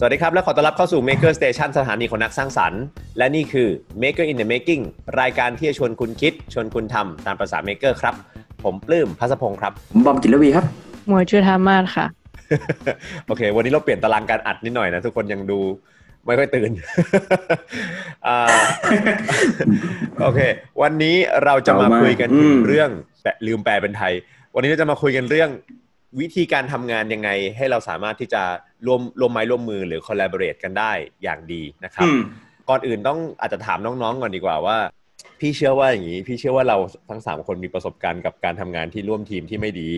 สวัสดีครับ และขอต้อนรับเข้าสู่ Maker Station สถานีคนนักสร้างสรรค์ และนี่คือ Maker in the Making รายการที่จะชวนคุณคิด ชวนคุณทำตามประษา Maker ครับ ผมปลื้มพัสพงศ์ครับ ผมบอมจิตรวีครับ หมวยจุธามาศค่ะ โอเค วันนี้เราเปลี่ยนตารางการอัดนิดหน่อยนะ ทุกคนยังดูไม่ค่อยตื่นอ่าโอเค วันนี้เราจะมาคุยกันถึงเรื่องแปะลืมแปลเป็นไทย วันนี้เราจะมาคุยกันเรื่องวิธีการทำงานยังไง ให้เราสามารถที่จะ ร่วมร่วมไม้ร่วมมือหรือ collaborate กันได้อย่างดีนะครับอืมก่อนอื่นต้องอาจจะถามน้องๆก่อนดีกว่าว่า พี่เชื่อว่าอย่างนี้พี่เชื่อว่าเราทั้งสามคนมีประสบการณ์กับการทำงานที่ร่วมทีมที่ไม่ดี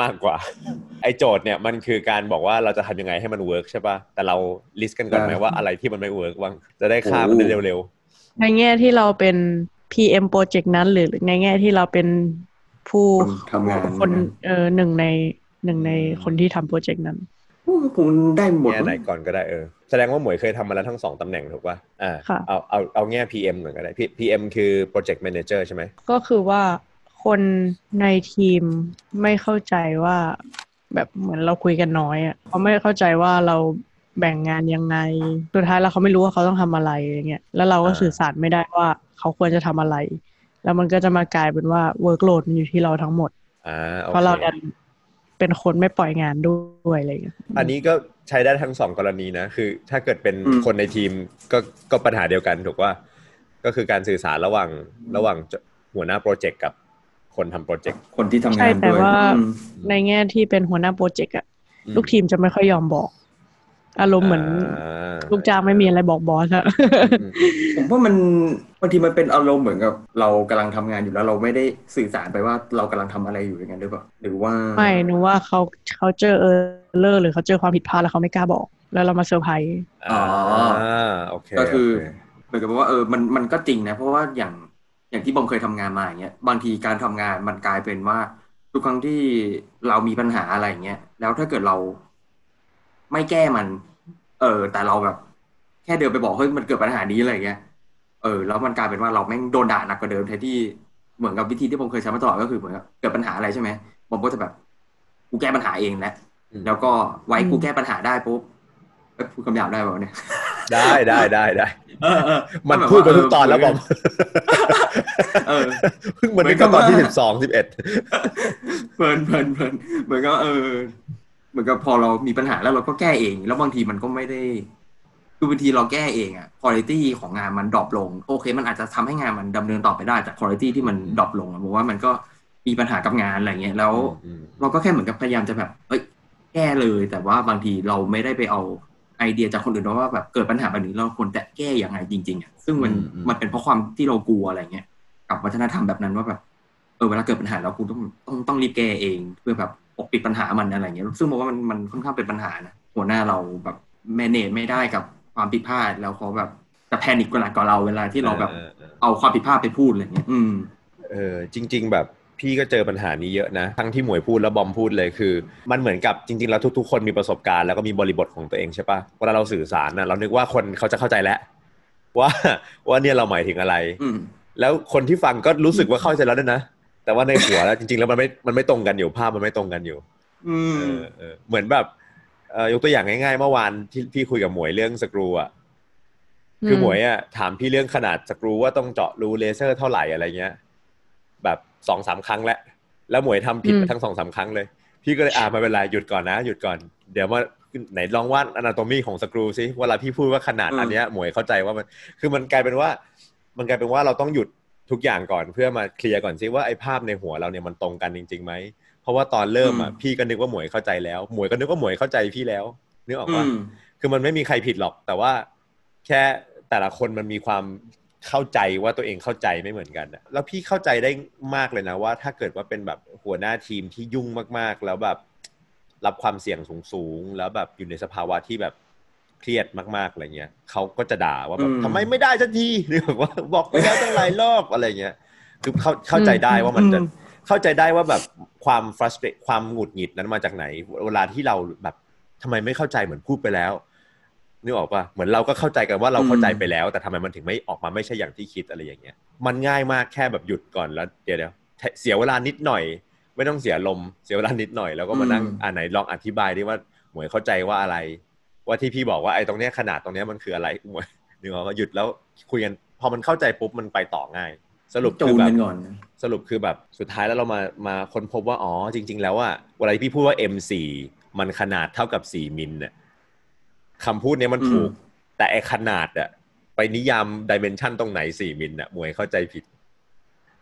มากกว่า ไอโจทย์เนี่ยมันคือการบอกว่าเราจะทำยังไงให้มัน work ใช่ปะแต่เรา list กันก่อนไหมอ่าว่าอะไรที่มันไม่ work บ้างจะได้ฆ่ามันได้เร็วในแง่ที่เราเป็น PM โปรเจกต์นั้นหรือในแง่ที่เราเป็นผู้คนทำงานคนเออหนึ่งในหนึ่งในคนที่ทำโปรเจกต์นั้น โอ้ผมได้หๆมดแง่ไหนก่อนก็ได้เออแสดงว่าหมวยเคยทำมาแล้วทั้งสองตำแหน่งถูกป่ะอ่าค่ะเอาเอาเอาแง่ PM ก่อนก็ได้ P- PM คือ Project Manager ใช่ไหมก็คือว่าคนในทีมไม่เข้าใจว่าแบบเหมือนเราคุยกันน้อยอะเขาไม่เข้าใจว่าเราแบ่งงานยังไง สุดท้ายแล้วเขาไม่รู้ว่าเขาต้องทำอะไรอย่างเงี้ย แล้วเราก็สื่อสารไม่ได้ว่าเขาควรจะทำอะไร แล้วมันก็จะมากลายเป็นว่า workload มันอยู่ที่เราทั้งหมดอ่าโอเพราะเราเคดัน เป็นคนไม่ปล่อยงานด้วยอะไรอย่างเงี้ยอันนี้ก็ใช้ได้ทั้งสองกรณีนะ คือ ถ้าเกิดเป็นคนในทีมก็ก็ปัญหาเดียวกันถูกว่า ก็คือการสื่อสารระหว่างระหว่างหัวหน้าโปรเจกต์กับคนทำโปรเจกต์คนที่ทำงานใช่แต่ด้วยว่าอืมในแง่ที่เป็นหัวหน้าโปรเจกต์อะอืมลูกทีมจะไม่ค่อยยอมบอก อารมณ์เหมือนาลูกจ้างไม่มีอะไรบอกบอสอะอืมผมว่ามันบางทีมันเป็นอารมณ์เหมือนกับ เรากำลังทำงานอยู่แล้วเราไม่ได้สื่อสารไปว่าเรากำลังทำอะไรอยู่อย่างนั้นหรือเปล่าหรือว่าไม่หนูว่าเขาเขาเจอ error หรือเขาเจอความผิดพลาดแล้วเขาไม่กล้าบอก แล้วเรามาเซอร์ไพรส์อ่าโอเคก็คือโเเหมือนกับว่าเออมันมันก็จริงนะ เพราะว่าอย่างอย่างที่บอมเคยทำงานมาอย่างเงี้ยบางทีการทำงานมันกลายเป็นว่าทุกครั้งที่เรามีปัญหาอะไรอย่างเงี้ยแล้วถ้าเกิดเรา ไม่แก้มัน เออ แต่เราแบบ แค่เดินไปบอกเฮ้ยมันเกิดปัญหานี้อะไรอย่างเงี้ยเออแล้วมันกลายเป็นว่าเราแม่งโดนด่าหนักกว่าเดิมแทนที่เหมือนกับวิธีที่ผมเคยใช้มาตลอดก็คือเหมือนกับเกิดปัญหาอะไรใช่ไหมผมก็จะแบบกูแก้ปัญหาเองแหละอืมแล้วก็ไว้กูแก้ปัญหาได้ปุ๊บเอ้ยพูดคำหยาบได้ป่าวะเนี่ย ได้ได้ได้ได้เออเออมันแบบพูดไปว่าทุกตอนแล้วบอมเออเพิ่งมันเป็นตอนที่เหมืสิอนกับว่าบสองสิบเอ็ดเพลินเพลินเพลินเหมือนก็เออ เหมือนกับพอเรามีปัญหาแล้วเราก็แก้เอง แล้วบางทีมันก็ไม่ได้ คือบางทีเราแก้เองอะคุณภาพของงานมัน drop ลง โอเค มันอาจจะทำให้งานมันดำเนินต่อไปได้แต่คุณภาพที่มัน drop ลงอะผมว่ามันก็มีปัญหากับงานอะไรเงี้ยแล้ว เราก็แค่เหมือนกับพยายามจะแบบเอ้ยแก้เลย แต่ว่าบางทีเราไม่ได้ไปเอาไอเดียจากคนอื่นว่าแบบเกิดปัญหาแบบนี้เราควรจะแก้ยังไงจริงๆอะซึ่งมันอืมอืมมันเป็นเพราะความที่เรากลัวอะไรเงี้ยกับวัฒนธรรมแบบนั้นว่าแบบเออเวลาเกิดปัญหาแล้วกูต้องต้องต้องรีบแก้เอง เพื่อแบบ ปกปิดปัญหามันอะไรเงี้ยซึ่งบอกว่ามันมันค่อนข้างเป็นปัญหานะหัวหน้าเราแบบแมเนจไม่ได้กับความผิดพลาดแล้วเขาแบบจะแพนิคกว่าหนักกว่าเราเวลาที่เราแบบเออเออเอาความผิดพลาดไปพูดอะไรเงี้ยอืมเออจริง ๆ แบบพี่ก็เจอปัญหานี้เยอะนะ ทั้งที่หมวยพูดแล้วบอมพูดเลยคือ มันเหมือนกับจริง ๆ แล้วทุก ๆ คนมีประสบการณ์แล้วก็มีบริบทของตัวเองใช่ปะเวลาเราสื่อสารนะเรานึกว่าคนเขาจะเข้าใจแล้วว่าว่าเนี่ยเราหมายถึงอะไรอืมแล้วคนที่ฟังก็รู้สึกว่าเข้าใจแล้วด้วยนะ แต่ว่าในหัวแล้วจริงๆแล้วมันไม่มันไม่ตรงกันอยู่ภาพมันไม่ตรงกันอยู่ อืเอมอเออเหมือนแบบเออยกตัวอย่างง่ายๆ เมื่อวานที่พี่คุยกับหมวยเรื่องสกรูอะคือหมวยอะถามพี่เรื่องขนาดสกรูว่าต้องเจาะรูเลเซอร์เท่าไหร่อะไรเงี้ย แบบสองสามครั้งแล้วแล้วหมวยทำผิดอืมไปทั้งสองสามครั้งเลย พี่ก็เลยอ่าไม่เป็นไรหยุดก่อนนะ หยุดก่อน เดี๋ยวมาไหนลองวาดอนาโตมีของสกรูซิเวลาพี่พูดว่าขนาดอืมอันเนี้ยหมวยเข้าใจว่ามัน คือมันกลายเป็นว่า มันกลายเป็นว่าเราต้องหยุด ทุกอย่างก่อนเพื่อมาเคลียร์ก่อนซิว่าไอ้ภาพในหัวเราเนี่ยมันตรงกันจริงๆไหมเพราะว่าตอนเริ่มอะพี่ก็นึกว่าหมวยเข้าใจแล้ว หมวยก็นึกว่าหมวยเข้าใจพี่แล้วนึกออกอืปะมคือมันไม่มีใครผิดหรอก แต่ว่าแค่แต่ละคนมันมีความเข้าใจว่าตัวเองเข้าใจไม่เหมือนกันอะแล้วพี่เข้าใจได้มากเลยนะว่า ถ้าเกิดว่าเป็นแบบหัวหน้าทีมที่ยุ่งมากๆ แล้วแบบรับความเสี่ยงสูงๆแล้วแบบอยู่ในสภาวะที่แบบ เครียดมากๆอะไรเงี้ยเขาก็จะด่าว่าแบบอืมทำไมไม่ได้สักทีหรือแบบว่าบอกไปแล้วตั้งหลายรอบอะไรเงี้ยคือเข้าเข้าใจได้ว่ามันจะอืมเข้าใจได้ว่าแบบความ frustrate ความหงุดหงิดนั้นมาจากไหน เวลาที่เราแบบทำไมไม่เข้าใจเหมือนพูดไปแล้วนึกออกปะเหมือนเราก็เข้าใจกันว่าเราเข้าใจไปแล้ว แต่ทำไมมันถึงไม่ออกมาไม่ใช่อย่างที่คิดอะไรอย่างเงี้ย มันง่ายมากแค่แบบหยุดก่อนแล้วเดี๋ยวเดี๋ยวเสียเวลานิดหน่อย ไม่ต้องเสียลม เสียเวลานิดหน่อยแล้วก็มานั่งอืมอ่าไหนลองอธิบายดิว่าหมวยเข้าใจว่าอะไร ว่าที่พี่บอกว่าไอ้ตรงเนี้ยขนาดตรงเนี้ยมันคืออะไรนึกออกว่าหยุดแล้วคุยกันพอมันเข้าใจปุ๊บมันไปต่อง่าย สรุปจูคือนแบบกันก่อนสรุปคือแบบสุดท้ายแล้วเรามามาค้นพบว่าอ๋อจริง ๆ แล้วว่าเวลาที่พี่พูดว่า M4 มันขนาดเท่ากับ 4 มิลเนี่ยคำพูดเนี้ยมันถูก แต่ไอขนาดอะไปนิยามดิเมนชันตรงไหน 4 มิลอะมวยเข้าใจผิด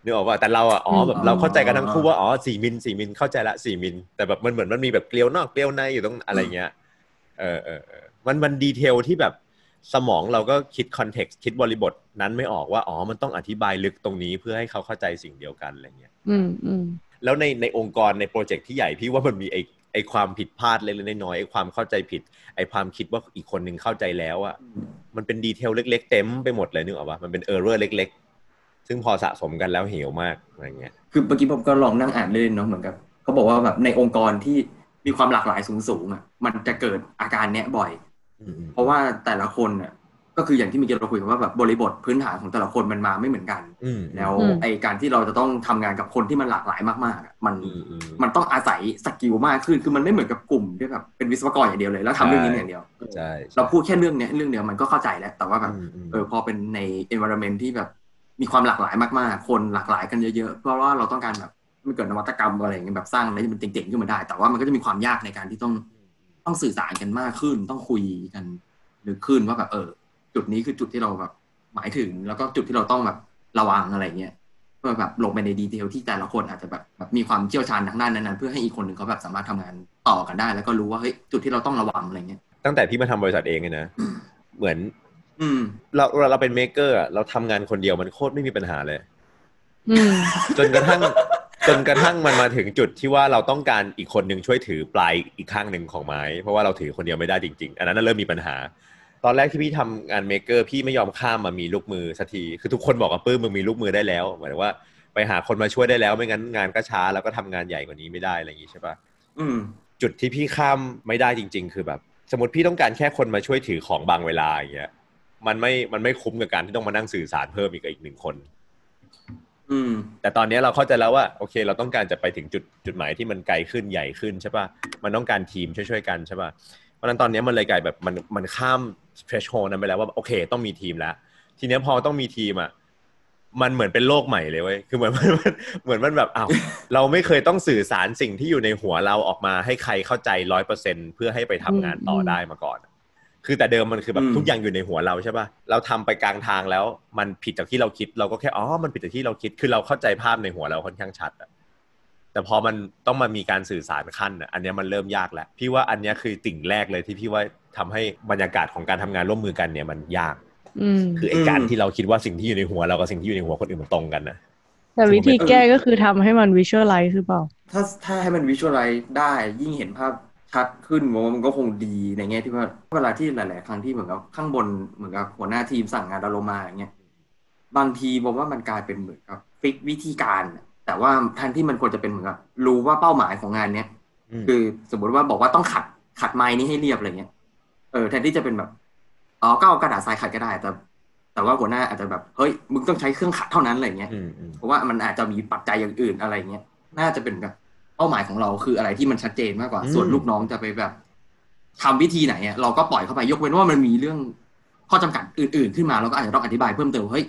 นึกออกว่าแต่เราอะอ๋อแบบเราเข้าใจกันทั้งคู่ว่าอ๋อ4มิล4มิลเข้าใจละ4มิลแต่แบบมันเหมือนมันมีแบบเกลียวนอกเกลียวในอยู่ตรงอะไรเงี้ย เออเออเออมันมัน detail ที่แบบสมองเราก็คิด context คิดบริบทนั้นไม่ออกว่าอ๋อมันต้องอธิบายลึกตรงนี้เพื่อให้เขาเข้าใจสิ่งเดียวกันอะไรเงี้ยอืมอืมแล้วในในองค์กรในโปรเจกต์ที่ใหญ่พี่ว่ามันมีไอไอความผิดพลาดเล็กๆน้อยๆไอความเข้าใจผิด ไอความคิดว่าอีกคนหนึ่งเข้าใจแล้วอะมันเป็น detail เล็ก ๆ เต็มไปหมดเลยนึกออกปะมันเป็น error เล็ก ๆ ซึ่งพอสะสมกันแล้วเหวมากอะไรเงี้ยคือเมื่อกี้ผมก็ลองนั่งอ่านเล่นๆเนาะเหมือนกับเขาบอกว่าแบบในองค์กรที่ มีความหลากหลายสูงๆอะมันจะเกิดอาการเนี้ยบ่อยอืมเพราะว่าแต่ละคนอะก็คืออย่างที่เมื่อกี้เราคุยกันว่าแบบบริบทพื้นฐานของแต่ละคนมันมาไม่เหมือนกันอืมแล้วไอการที่เราจะต้องทำงานกับคนที่มันหลากหลายมากๆอะมันอืมอืมมันต้องอาศัย skill มากขึ้นคือมันไม่เหมือนกับกลุ่มที่แบบเป็นวิศวกรอย่างเดียวเลยแล้วทำเรื่องนี้อย่างเดียวใช่เราพูดแค่เรื่องเนี้ยเรื่องเดียวมันก็เข้าใจแล้วแต่ว่าแบบอืมอืมเออพอเป็นใน environment ที่แบบมีความหลากหลายมากๆ คนหลากหลายกันเยอะๆ เพราะว่าเราต้องการแบบ มันเกิดนวัตกรรมอะไรอย่างเงี้ยแบบสร้างอะไรที่มันเจ๋งๆขึ้นมาได้ แต่ว่ามันก็จะมีความยากในการที่ต้องต้องสื่อสารกันมากขึ้น ต้องคุยกันหรือขึ้นว่าแบบเออ จุดนี้คือจุดที่เราแบบหมายถึง แล้วก็จุดที่เราต้องแบบระวังอะไรเงี้ยเพื่อแบบลงไปในดีเทลที่แต่ละคนอาจจะแบบแบบมีความเชี่ยวชาญทางด้านนั้นๆเพื่อให้อีกคนหนึ่งเขาแบบสามารถทำงานต่อกันได้ แล้วก็รู้ว่าเฮ้ยจุดที่เราต้องระวังอะไรเงี้ยตั้งแต่พี่มาทำบริษัทเองเลยนะเหมือน อืม เราเราเราเป็นเมคเกอร์อะเราทำงานคนเดียวมันโคตรไม่มีปัญหาเลยอืมจนกระทั่ง จนกระทั่งมันมาถึงจุดที่ว่าเราต้องการอีกคนหนึ่งช่วยถือปลายอีกข้างหนึ่งของไม้ เพราะว่าเราถือคนเดียวไม่ได้จริง ๆ อันนั้นนะเริ่มมีปัญหา ตอนแรกที่พี่ทำงานเมคเกอร์พี่ไม่ยอมข้ามมามีลูกมือสักทีคือทุกคนบอกว่าปื้มมึงมีลูกมือได้แล้วหมายถึงว่าไปหาคนมาช่วยได้แล้วไม่งั้นงานก็ช้าแล้วก็ทำงานใหญ่กว่านี้ไม่ได้อะไรอย่างงี้ใช่ปะอืม จุดที่พี่ข้ามไม่ได้จริง ๆ คือแบบ สมมติพี่ต้องการแค่คนมาช่วยถือของบางเวลาอย่างเงี้ยมันไม่มันไม่คุ้มกับการที่ต้องมานั่งสื่อสารเพิ่มอีกกับอีกหนึ่งคน อืม แต่ตอนนี้เราเข้าใจแล้วว่า โอเค เราต้องการจะไปถึงจุดจุดหมายที่มันไกลขึ้นใหญ่ขึ้นใช่ปะมันต้องการทีมช่วยๆกันใช่ปะเพราะฉะนั้นตอนนี้มันเลยกลายแบบมันมันข้าม threshold นั้นไปแล้วว่าโอเค ต้องมีทีมแล้วทีเนี้ยพอต้องมีทีมอะมันเหมือนเป็นโลกใหม่เลยเว้ย คือเหมือนมันเหมือนมันแบบอ้าวเราไม่เคยต้องสื่อสารสิ่งที่อยู่ในหัวเราออกมาให้ใครเข้าใจร้อยเปอร์เซ็นเพื่อให้ไปทำงานต่อได้มาก่อน คือแต่เดิมมันคือแบบอืมทุกอย่างอยู่ในหัวเราใช่ป่ะเราทำไปกลางทางแล้วมันผิดจากที่เราคิด เราก็แค่อ๋อมันผิดจากที่เราคิด คือเราเข้าใจภาพในหัวเราค่อนข้างชัดอะแต่พอมันต้องมามีการสื่อสารขั้นอะอันเนี้ยมันเริ่มยากแล้วพี่ว่าอันเนี้ยคือติ่งแรกเลยที่พี่ว่าทำให้บรรยากาศของการทำงานร่วมมือกันเนี่ยมันยากอืมคือไอ้การอืมที่เราคิดว่าสิ่งที่อยู่ในหัวเรากับสิ่งที่อยู่ในหัวคนอื่นมันตรงกันนะแต่วิธีแก้ก็คือทำให้มันวิชวลไลซ์หรือเปล่า ถ้าถ้าให้มันวิชวลไลซ์ได้ยิ่งเห็นภาพ ชัดขึ้นผมว่ามันก็คงดีในแง่ที่ว่าเวลาที่หลาย ๆ ครั้งที่เหมือนกับข้างบนเหมือนกับหัวหน้าทีมสั่งงานเราลงมาอย่างเงี้ยบางทีผมว่ามันกลายเป็นเหมือนกับฟิกวิธีการน่ะแต่ว่าแทนที่มันควรจะเป็นเหมือนกับรู้ว่าเป้าหมายของงานเนี้ยอืมคือสมมติว่าบอกว่าต้องขัดขัดไม้นี้ให้เรียบอะไรเงี้ยเออแทนที่จะเป็นแบบอ๋อก็เอากระดาษทรายขัดก็ได้แต่แต่ว่าหัวหน้าอาจจะแบบเฮ้ยมึงต้องใช้เครื่องขัดเท่านั้นอะไรเงี้ยอืมอืมเพราะว่ามันอาจจะมีปัจจัยอย่างอื่นอะไรเงี้ยน่าจะเป็นแบบเป้าหมายของเราคืออะไรที่มันชัดเจนมากกว่า ส่วนลูกน้องจะไปแบบทำวิธีไหนอะเราก็ปล่อยเข้าไปยกเว้นว่ามันมีเรื่องข้อจำกัดอื่น ๆ ขึ้นมาเราก็อาจจะต้องอธิบายเพิ่มเติมเฮ้ย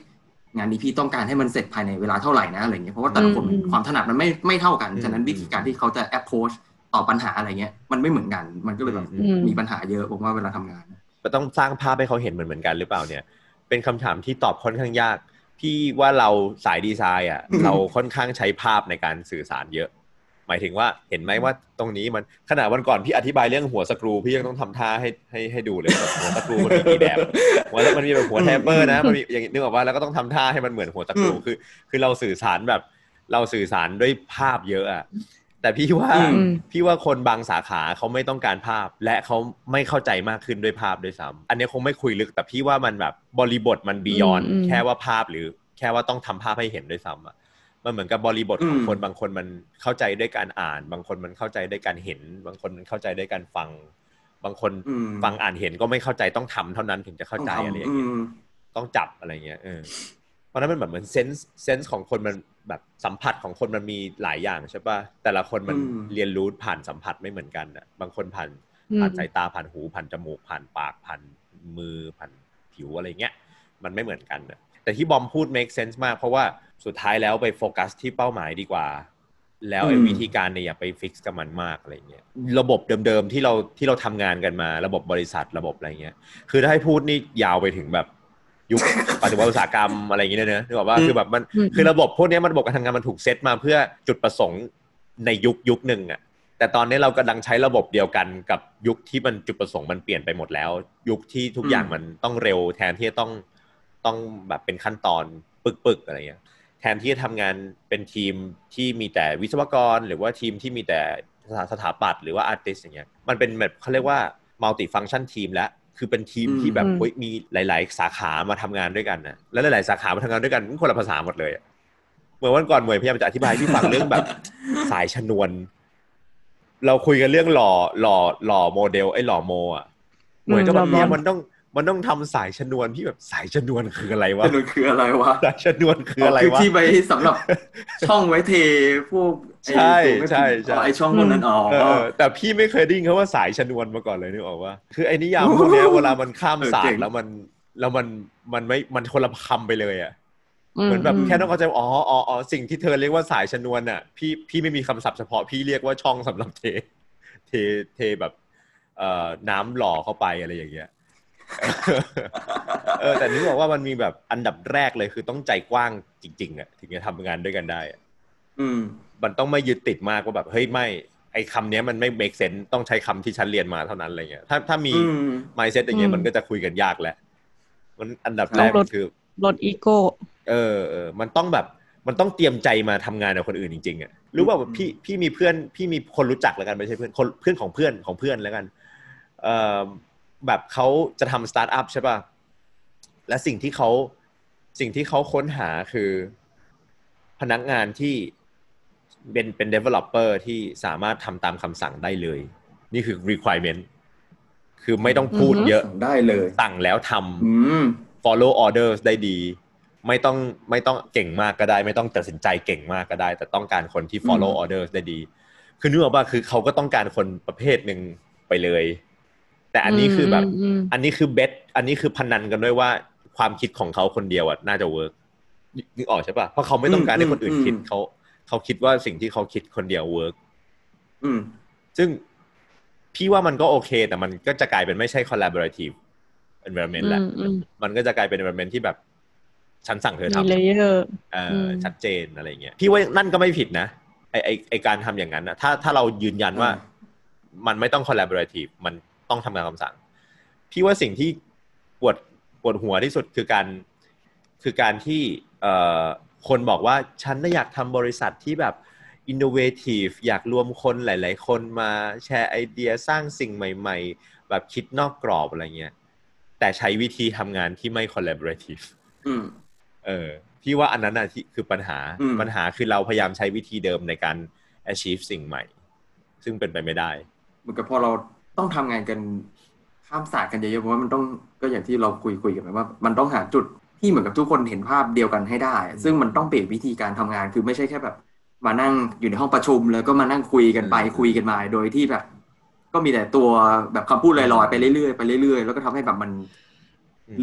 งานนี้พี่ต้องการให้มันเสร็จภายในเวลาเท่าไหร่นะอะไรเงี้ยเพราะว่าแต่ละคนอืมความถนัดมันไม่ไม่เท่ากันฉะนั้นวิธีการที่เขาจะ approach ต่อปัญหาอะไรเงี้ย มันไม่เหมือนกัน มันก็เลยแบบอืมมีปัญหาเยอะผมว่าเวลาทำงานมันต้องสร้างภาพให้เขาเห็นเหมือนเหมือนกันหรือเปล่าเนี่ย เป็นคำถามที่ตอบค่อนข้างยาก พี่ว่าเราสายดีไซน์อะเราค่อนข้างใช้ภาพในการสื่อสารเยอะ หมายถึงว่าเห็นไหมว่าตรงนี้มันขนาดวันก่อนพี่อธิบายเรื่องหัวสกรูพี่ยังต้องทำท่าให้ให้ให้ดูเลยแบบหัวสกรูมันมีกี่แบบหัวแล้วมันมีแบบหัวแทปเปอร์นะมันมีอย่างนึกออกว่าแล้วก็ต้องทำท่าให้มันเหมือนหัวสกรูอืมคือ คือเราสื่อสารแบบ เราสื่อสารด้วยภาพเยอะอะแต่พี่ว่าอืมพี่ว่าคนบางสาขาเขาไม่ต้องการภาพ และเขาไม่เข้าใจมากขึ้นด้วยภาพด้วยซ้ำอันนี้คงไม่คุยลึกแต่พี่ว่ามันแบบบริบทมันบียอนอืมอืมแค่ว่าภาพหรือ แค่ว่าต้องทำภาพให้เห็นด้วยซ้ำอะ มันเหมือนกับบริบทของอืมคนบางคนมันเข้าใจด้วยการอ่าน บางคนมันเข้าใจด้วยการเห็น บางคนมันเข้าใจด้วยการฟัง บางคนอืมฟังอ่านเห็นก็ไม่เข้าใจต้องทำเท่านั้นถึงจะเข้าใจอะไรอย่างเงี้ยมต้องจับอะไรเงี้ยเออเพราะฉะนั้นมันแบบเหมือน sense sense ของคนมันแบบสัมผัสของคนมันมีหลายอย่างใช่ป่ะแต่ละคนมันอืมเรียนรู้ผ่านสัมผัสไม่เหมือนกันอะบางคนผ่านผ่านสายตาผ่านหูผ่านจมูกผ่านปากผ่านมือผ่านผิวอะไรเงี้ยมันไม่เหมือนกันนะแต่ที่บอมพูด make sense มากเพราะว่า สุดท้ายแล้วไปโฟกัสที่เป้าหมายดีกว่า แล้วไอ้วิธีการเนี่ยอย่าไป fix กับมันมากอะไรเงี้ยระบบเดิมๆที่เราที่เราทำงานกันมา ระบบบริษัทระบบอะไรเงี้ย คือถ้าให้พูดนี่ยาวไปถึงแบบยุคปฏิวัติอุตสาหกรรมอะไรอย่างเงี้ยเนอะนึกออกว่าคือแบบมันคือระบบพวกนี้มันระบบการทำงานมันถูกเซตมาเพื่อจุดประสงค์ในยุคยุคหนึ่งอะแต่ตอนนี้เรากำลังใช้ระบบเดียวกันกับยุคที่มันจุดประสงค์มันเปลี่ยนไปหมดแล้ว ยุคที่ทุกอย่างมันต้องเร็วแทนที่จะต้องต้องแบบเป็นขั้นตอนปึกๆอะไรเงี้ย แทนที่จะทำงานเป็นทีมที่มีแต่วิศวกร หรือว่าทีมที่มีแต่สถาปัตย์หรือว่า artist อย่างเงี้ยมันเป็นแบบเขาเรียกว่ามัลติฟัง c t ชันทีมแล้วคือเป็นทีมที่แบบมีหลาย ๆ สาขามาทำงานด้วยกันนะแล้วหลาย ๆ สาขามาทำงานด้วยกันคนละภาษาหมดเลยเหมือนวันก่อนเหมยพยายามจะอธิบายพี่ฟังเรื่องแบบสายชนวน เราคุยกันเรื่องหล่อหล่อหล่อโมเดลไอ้หล่อโมอะเหมือนกับแบบเนี้ยมันต้อง มันต้องทำสายชนวนที่แบบสายชนวนคืออะไรวะชนวนคืออะไรวะสายชนวนคืออะไรวะคือที่ไว้สำหรับช่องไว้เทพวกใช่ใช่ใช่ไอช่องพวกนั้นอ๋อแต่พี่ไม่เคยดิ้งเขาว่าสายชนวนมาก่อนเลยนึกออกว่าคือไอ้นิยามพวกนี้เวลามันข้ามศาสตร์แล้วมันแล้วมันมันไม่มันคนละคำไปเลยอะเหมือนแบบแค่ต้องเข้าใจอ๋ออ๋อสิ่งที่เธอเรียกว่าสายชนวนอะ พี่พี่ไม่มีคำศัพท์เฉพาะพี่เรียกว่าช่องสำหรับเท เทเทแบบเอ่อน้ำหล่อเข้าไปอะไรอย่างเงี้ย เออแต่นึกบอกว่ามันมีแบบอันดับแรกเลยคือต้องใจกว้างจริงๆอะถึงจะทำงานด้วยกันได้อืม มันต้องไม่ยึดติดมากว่าแบบเฮ้ยไม่ไอ้คำนี้มันไม่ make sense ต้องใช้คำที่ฉันเรียนมาเท่านั้นอะไรเงี้ย ถ้าถ้ามี mindset อย่างเงี้ยมันก็จะคุยกันยากแหละ มันอันดับแรกคือลดอีโก้ เออเออ มันต้องแบบ มันต้องเตรียมใจมาทำงานกับคนอื่นจริง ๆอะ รู้ว่าพี่พี่มีเพื่อน พี่มีคนรู้จักแล้วกันไม่ใช่เพื่อนคนเพื่อนของเพื่อนของเพื่อนแล้วกัน เอ่อ แบบเขาจะทำสตาร์ทอัพใช่ป่ะ และสิ่งที่เขาสิ่งที่เขาค้นหาคือพนักงานที่เป็นเป็น developer ที่สามารถทำตามคำสั่งได้เลย นี่คือ requirement คือไม่ต้องพูดเยอะได้เลย สั่งแล้วทำ follow orders ได้ดี ไม่ต้องไม่ต้องเก่งมากก็ได้ ไม่ต้องตัดสินใจเก่งมากก็ได้ แต่ต้องการคนที่ follow orders ได้ดี คือนึกออกป่ะคือเขาก็ต้องการคนประเภทหนึ่งไปเลย แต่อันนี้คือแบบ อันนี้คือ bet อันนี้คือพนันกันด้วยว่าความคิดของเขาคนเดียวอะน่าจะ work นึกออกใช่ปะเพราะเขาไม่ต้องการให้คนอื่นคิดเขาเขาคิดว่าสิ่งที่เขาคิดคนเดียว work ซึ่งพี่ว่ามันก็โอเค แต่มันก็จะกลายเป็นไม่ใช่ collaborative environment แหละมันก็จะกลายเป็น environment ที่แบบฉันสั่งเธอทำเออชัดเจนอะไรเงี้ยพี่ว่านั่นก็ไม่ผิดนะไอไอไอการทำอย่างนั้นนะถ้าถ้าเรายืนยันว่า มันไม่ต้อง collaborative มัน ต้องทำงานคำสั่ง พี่ว่าสิ่งที่ปวดปวดหัวที่สุดคือการคือการที่คนบอกว่าฉันน่อยากทำบริษัทที่แบบอินโนเวทีฟอยากรวมคนหลาย ๆ คนมาแชร์ไอเดียสร้างสิ่งใหม่ ๆ แบบคิดนอกกรอบอะไรเงี้ยแต่ใช้วิธีทำงานที่ไม่ collaborative เออพี่ว่าอันนั้นอะที่คือปัญหาปัญหาคือเราพยายามใช้วิธีเดิมในการ achieve สิ่งใหม่ ซึ่งเป็นไปไม่ได้ เหมือนกับพอเรา ต้องทำงานกันข้ามศาสตร์กันเยอะๆเพราะว่ามันต้องก็อย่างที่เราคุยคุยกันไปว่า มันต้องหาจุดที่เหมือนกับทุกคนเห็นภาพเดียวกันให้ได้ ซึ่งมันต้องเปลี่ยนวิธีการทำงานคือไม่ใช่แค่แบบ มานั่งอยู่ในห้องประชุม แล้วก็มานั่งคุยกันไปคุยกันมาโดยที่แบบ ก็มีแต่ตัวแบบคำพูดลอยๆไปเรื่อยๆไปเรื่อยๆแล้วก็ทำให้แบบมัน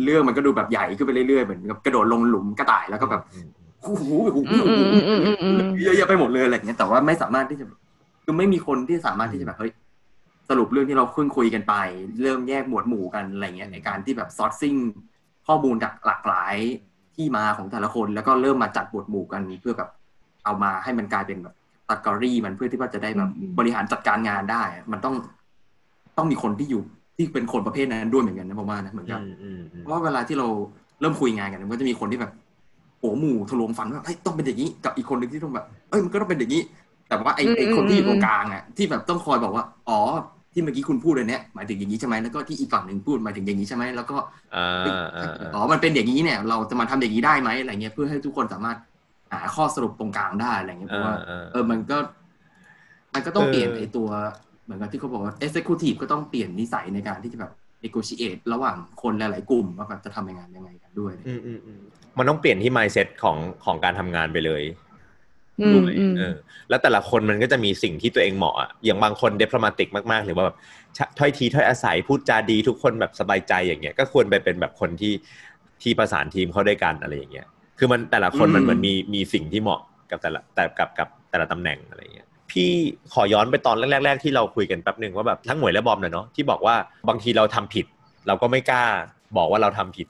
เรื่องมันก็ดูแบบใหญ่ขึ้นไปเรื่อยๆเหมือนกับกระโดดลงหลุมกระต่ายแล้วก็แบบโอ้โหเยอะแยะไปหมดเลยอะไรเงี้ยแต่ว่าไม่สามารถที่จะคือไม่มีคนที่สามารถที่จะแบบเฮ้ย สรุปเรื่องที่เราคุยคุยกันไป เริ่มแยกหมวดหมู่กันอะไรเงี้ยในการที่แบบซอร์ซิ่งข้อมูลจากหลากหลายที่มาของแต่ละคน แล้วก็เริ่มมาจัดหมวดหมู่กันเพื่อแบบเอามาให้มันกลายเป็นแบบตัดกอรี่มันเพื่อที่ว่าจะได้แบบบริหารจัดการงานได้ มันต้องต้องมีคนที่อยู่ที่เป็นคนประเภทนั้นด้วยเหมือนกันนะผมว่านะเหมือนกันเพราะว่าเวลาที่เราเริ่มคุยงานกันมันก็จะมีคนที่แบบโอ้หมู่ทะลวงฟันว่าเฮ้ยต้องเป็นอย่างนี้กับอีกคนหนึ่งที่ต้องแบบเอ้ยมันก็ต้องเป็นอย่างนี้ แต่ว่าไอ้ไอ้คนที่อยู่ตรงกลางอะที่แบบต้องคอยบอกว่า อ๋อ ที่เมื่อกี้คุณพูดเลยเนี้ยหมายถึงอย่างนี้ใช่ไหมแล้วก็ที่อีกฝั่งหนึ่งพูดหมายถึงอย่างนี้ใช่ไหมแล้วก็อ๋อมันเป็นอย่างนี้เนี่ย เราจะมาทำอย่างนี้ได้ไหมอะไรเงี้ยเพื่อให้ทุกคนสามารถหาข้อสรุปตรงกลางได้อะไรเงี้ยเพราะว่าเออมันก็ มันก็ต้องเปลี่ยนไอ้ตัว เหมือนกับที่เขาบอกว่า executive ก็ต้องเปลี่ยนนิสัยในการที่จะแบบ negotiate ระหว่างคนหลาย ๆ กลุ่มว่าแบบจะทำยังไงยังไงกันด้วยมันต้องเปลี่ยนที่ mindset ของของการทำงานไปเลย ด้วยเออแล้วแต่ละคนมันก็จะมีสิ่งที่ตัวเองเหมาะอย่างบางคนเดปลมาติกมากๆหรือว่าแบบถ้อยทีถ้อยอาศัยพูดจาดีทุกคนแบบสบายใจอย่างเงี้ย ก็ควรไปเป็นแบบคนที่ที่ประสานทีมเขาด้วยกันอะไรอย่างเงี้ยคือมันแต่ละคนมันเหมือนมีมีสิ่งที่เหมาะกับแต่ละแต่กับกับแต่ละตำแหน่งอะไรเงี้ยพี่ขอย้อนไปตอนแรก ๆ ที่เราคุยกันแป๊บหนึ่งว่าแบบทั้งหมวยและบอมเนาะที่บอกว่าบางทีเราทำผิด เราก็ไม่กล้าบอกว่าเราทำผิด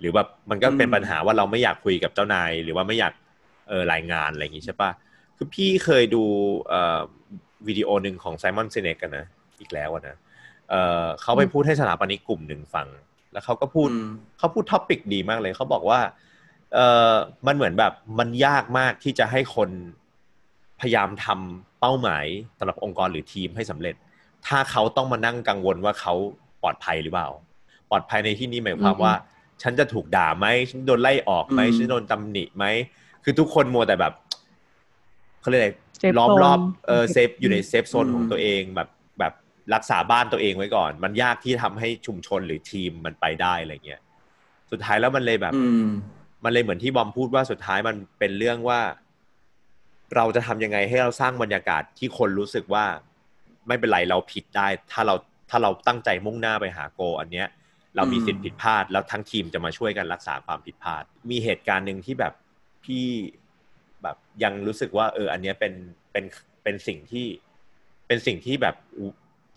หรือแบบมันก็เป็นปัญหาว่าเราไม่อยากคุยกับเจ้านาย หรือว่าไม่อยาก เออรายงานอะไรอย่างงี้ใช่ปะคือพี่เคยดูเอ่อวิดีโอหนึ่งของไซมอนเซเนกกันนะอีกแล้วนะเออเขาไปพูดให้สถาปนิกกลุ่มหนึ่งฟัง แล้วเขาก็พูดเขาพูดท็อปิกดีมากเลยเขาบอกว่าเออมันเหมือนแบบมันยากมากที่จะให้คนพยายามทำเป้าหมายสำหรับองค์กรหรือทีมให้สำเร็จ ถ้าเขาต้องมานั่งกังวลว่าเขาปลอดภัยหรือเปล่า ปลอดภัยในที่นี้หมายความว่า ฉันจะถูกด่าไหมฉันโดนไล่ออกไหมฉันโดนตำหนิไหม คือทุกคนมัวแต่แบบเขาเรียกอะไรล้อมรอบเออ safe อยู่ใน safe zone ของตัวเองแบบแบบรักษาบ้านตัวเองไว้ก่อน มันยากที่ทำให้ชุมชนหรือทีมมันไปได้อะไรเงี้ยสุดท้ายแล้วมันเลยแบบมันเลยเหมือนที่บอมพูดว่าสุดท้ายมันเป็นเรื่องว่า เราจะทำยังไงให้เราสร้างบรรยากาศที่คนรู้สึกว่า ไม่เป็นไรเราผิดได้ ถ้าเราถ้าเราตั้งใจมุ่งหน้าไปหา goal อันเนี้ย เรามีสิทธิ์ผิดพลาด แล้วทั้งทีมจะมาช่วยกันรักษาความผิดพลาด มีเหตุการณ์หนึ่งที่แบบ พี่แบบยังรู้สึกว่าเอออันเนี้ยเป็นเป็นเป็นสิ่งที่เป็นสิ่งที่แบบ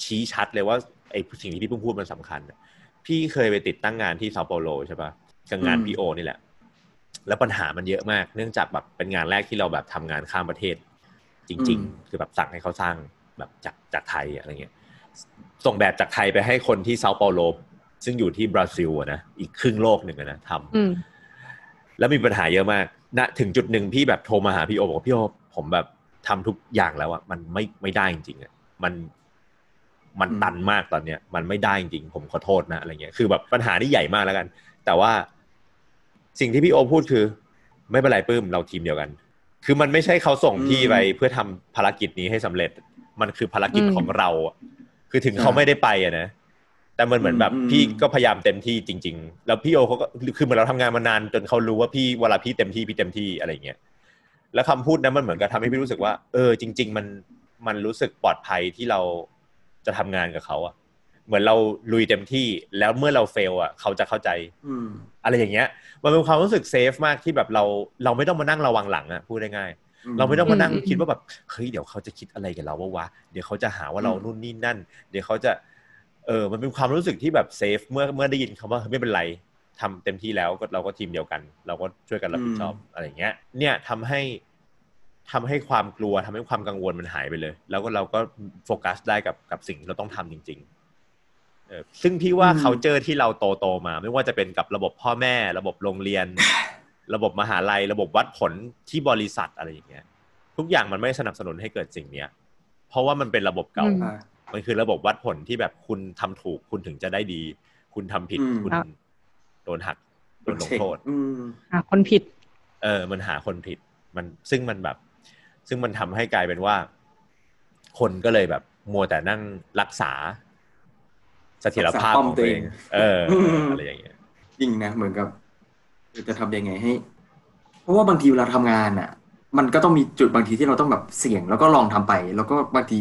ชี้ชัดเลยว่าไอ้สิ่งที่พี่เพิ่งพูดมันสำคัญ พี่เคยไปติดตั้งงานที่เซาเปาโลใช่ปะกับงานพีโอนี่แหละ แล้วปัญหามันเยอะมาก เนื่องจากแบบเป็นงานแรกที่เราแบบทำงานข้ามประเทศ จริง ๆ คือแบบสั่งให้เขาสร้างแบบจากจากไทยอะไรเงี้ย ส่งแบบจากไทยไปให้คนที่เซาเปาโลซึ่งอยู่ที่บราซิลนะอีกครึ่งโลกหนึ่งนะทำ แล้วมีปัญหาเยอะมากณถึงจุดหนึ่งพี่แบบโทรมาหาพี่โอบอกพี่โอผมแบบทำทุกอย่างแล้วอะมันไม่ไม่ได้จริงๆอะมันมันตันมากตอนเนี้ย มันไม่ได้จริงผมขอโทษนะอะไรเงี้ยคือแบบปัญหาที่ใหญ่มากแล้วกัน แต่ว่าสิ่งที่พี่โอพูดคือ ไม่เป็นไรปื้มเราทีมเดียวกัน คือมันไม่ใช่เขาส่งพี่ไปเพื่อทำภารกิจนี้ให้สำเร็จ มันคือภารกิจของเรา คือถึงเขาไม่ได้ไปอะนะ แต่มันเหมือนแบบพี่ก็พยายามเต็มที่จริง ๆ แล้วพี่โอเขาก็คือเหมือนเราทำงานมานาน จนเขารู้ว่าพี่เวลาพี่เต็มที่พี่เต็มที่อะไรเงี้ยแล้วคำพูดนั้นมันเหมือนกับทำให้พี่รู้สึกว่า เออ จริง ๆ มันมันรู้สึกปลอดภัยที่เราจะทำงานกับเขาอะเหมือนเราลุยเต็มที่แล้วเมื่อเราเฟลอะเขาจะเข้าใจอะไรอย่างเงี้ย มันเป็นความรู้สึกเซฟมากที่แบบเราเราไม่ต้องมานั่งระวังหลังอะพูดได้ง่ายเราไม่ต้องมานั่งคิดว่าแบบเฮ้ยเดี๋ยวเขาจะคิดอะไรกับเราว่าวะเดี๋ยวเขาจะหาว่าเรานู่นนี่นั่น เดี๋ยวเขาจะ เออมันเป็นความรู้สึกที่แบบเซฟเมื่อเมื่อได้ยินคำว่าไม่เป็นไรทำเต็มที่แล้วก็เราก็ทีมเดียวกัน เราก็ช่วยกันรับผิดชอบอะไรเงี้ย เนี่ยทำให้ทำให้ความกลัวทำให้ความกังวลมันหายไปเลย แล้วก็เราก็โฟกัสได้กับกับสิ่งที่เราต้องทำจริงๆเออซึ่งพี่ว่าเขาเจอที่เราโตโตมา ไม่ว่าจะเป็นกับระบบพ่อแม่ ระบบโรงเรียน ระบบมหาลัย ระบบวัดผลที่บริษัทอะไรอย่างเงี้ย ทุกอย่างมันไม่สนับสนุนให้เกิดสิ่งเนี้ย เพราะว่ามันเป็นระบบเก่า มันคือระบบวัดผลที่แบบคุณทำถูกคุณถึงจะได้ดี คุณทำผิดคุณโดนหักโดนลงโทษหาคนผิด เออ มันหาคนผิด มันซึ่งมันแบบ ซึ่งมันทำให้กลายเป็นว่า คนก็เลยแบบมัวแต่นั่งรักษาเสถียรภาพของตัวเอง เอออะไรอย่างเงี้ยจริงนะเหมือนกับจะทำยังไงให้ เพราะว่าบางทีเวลาทำงานอะ มันก็ต้องมีจุดบางทีที่เราต้องแบบเสี่ยงแล้วก็ลองทำไป แล้วก็บางที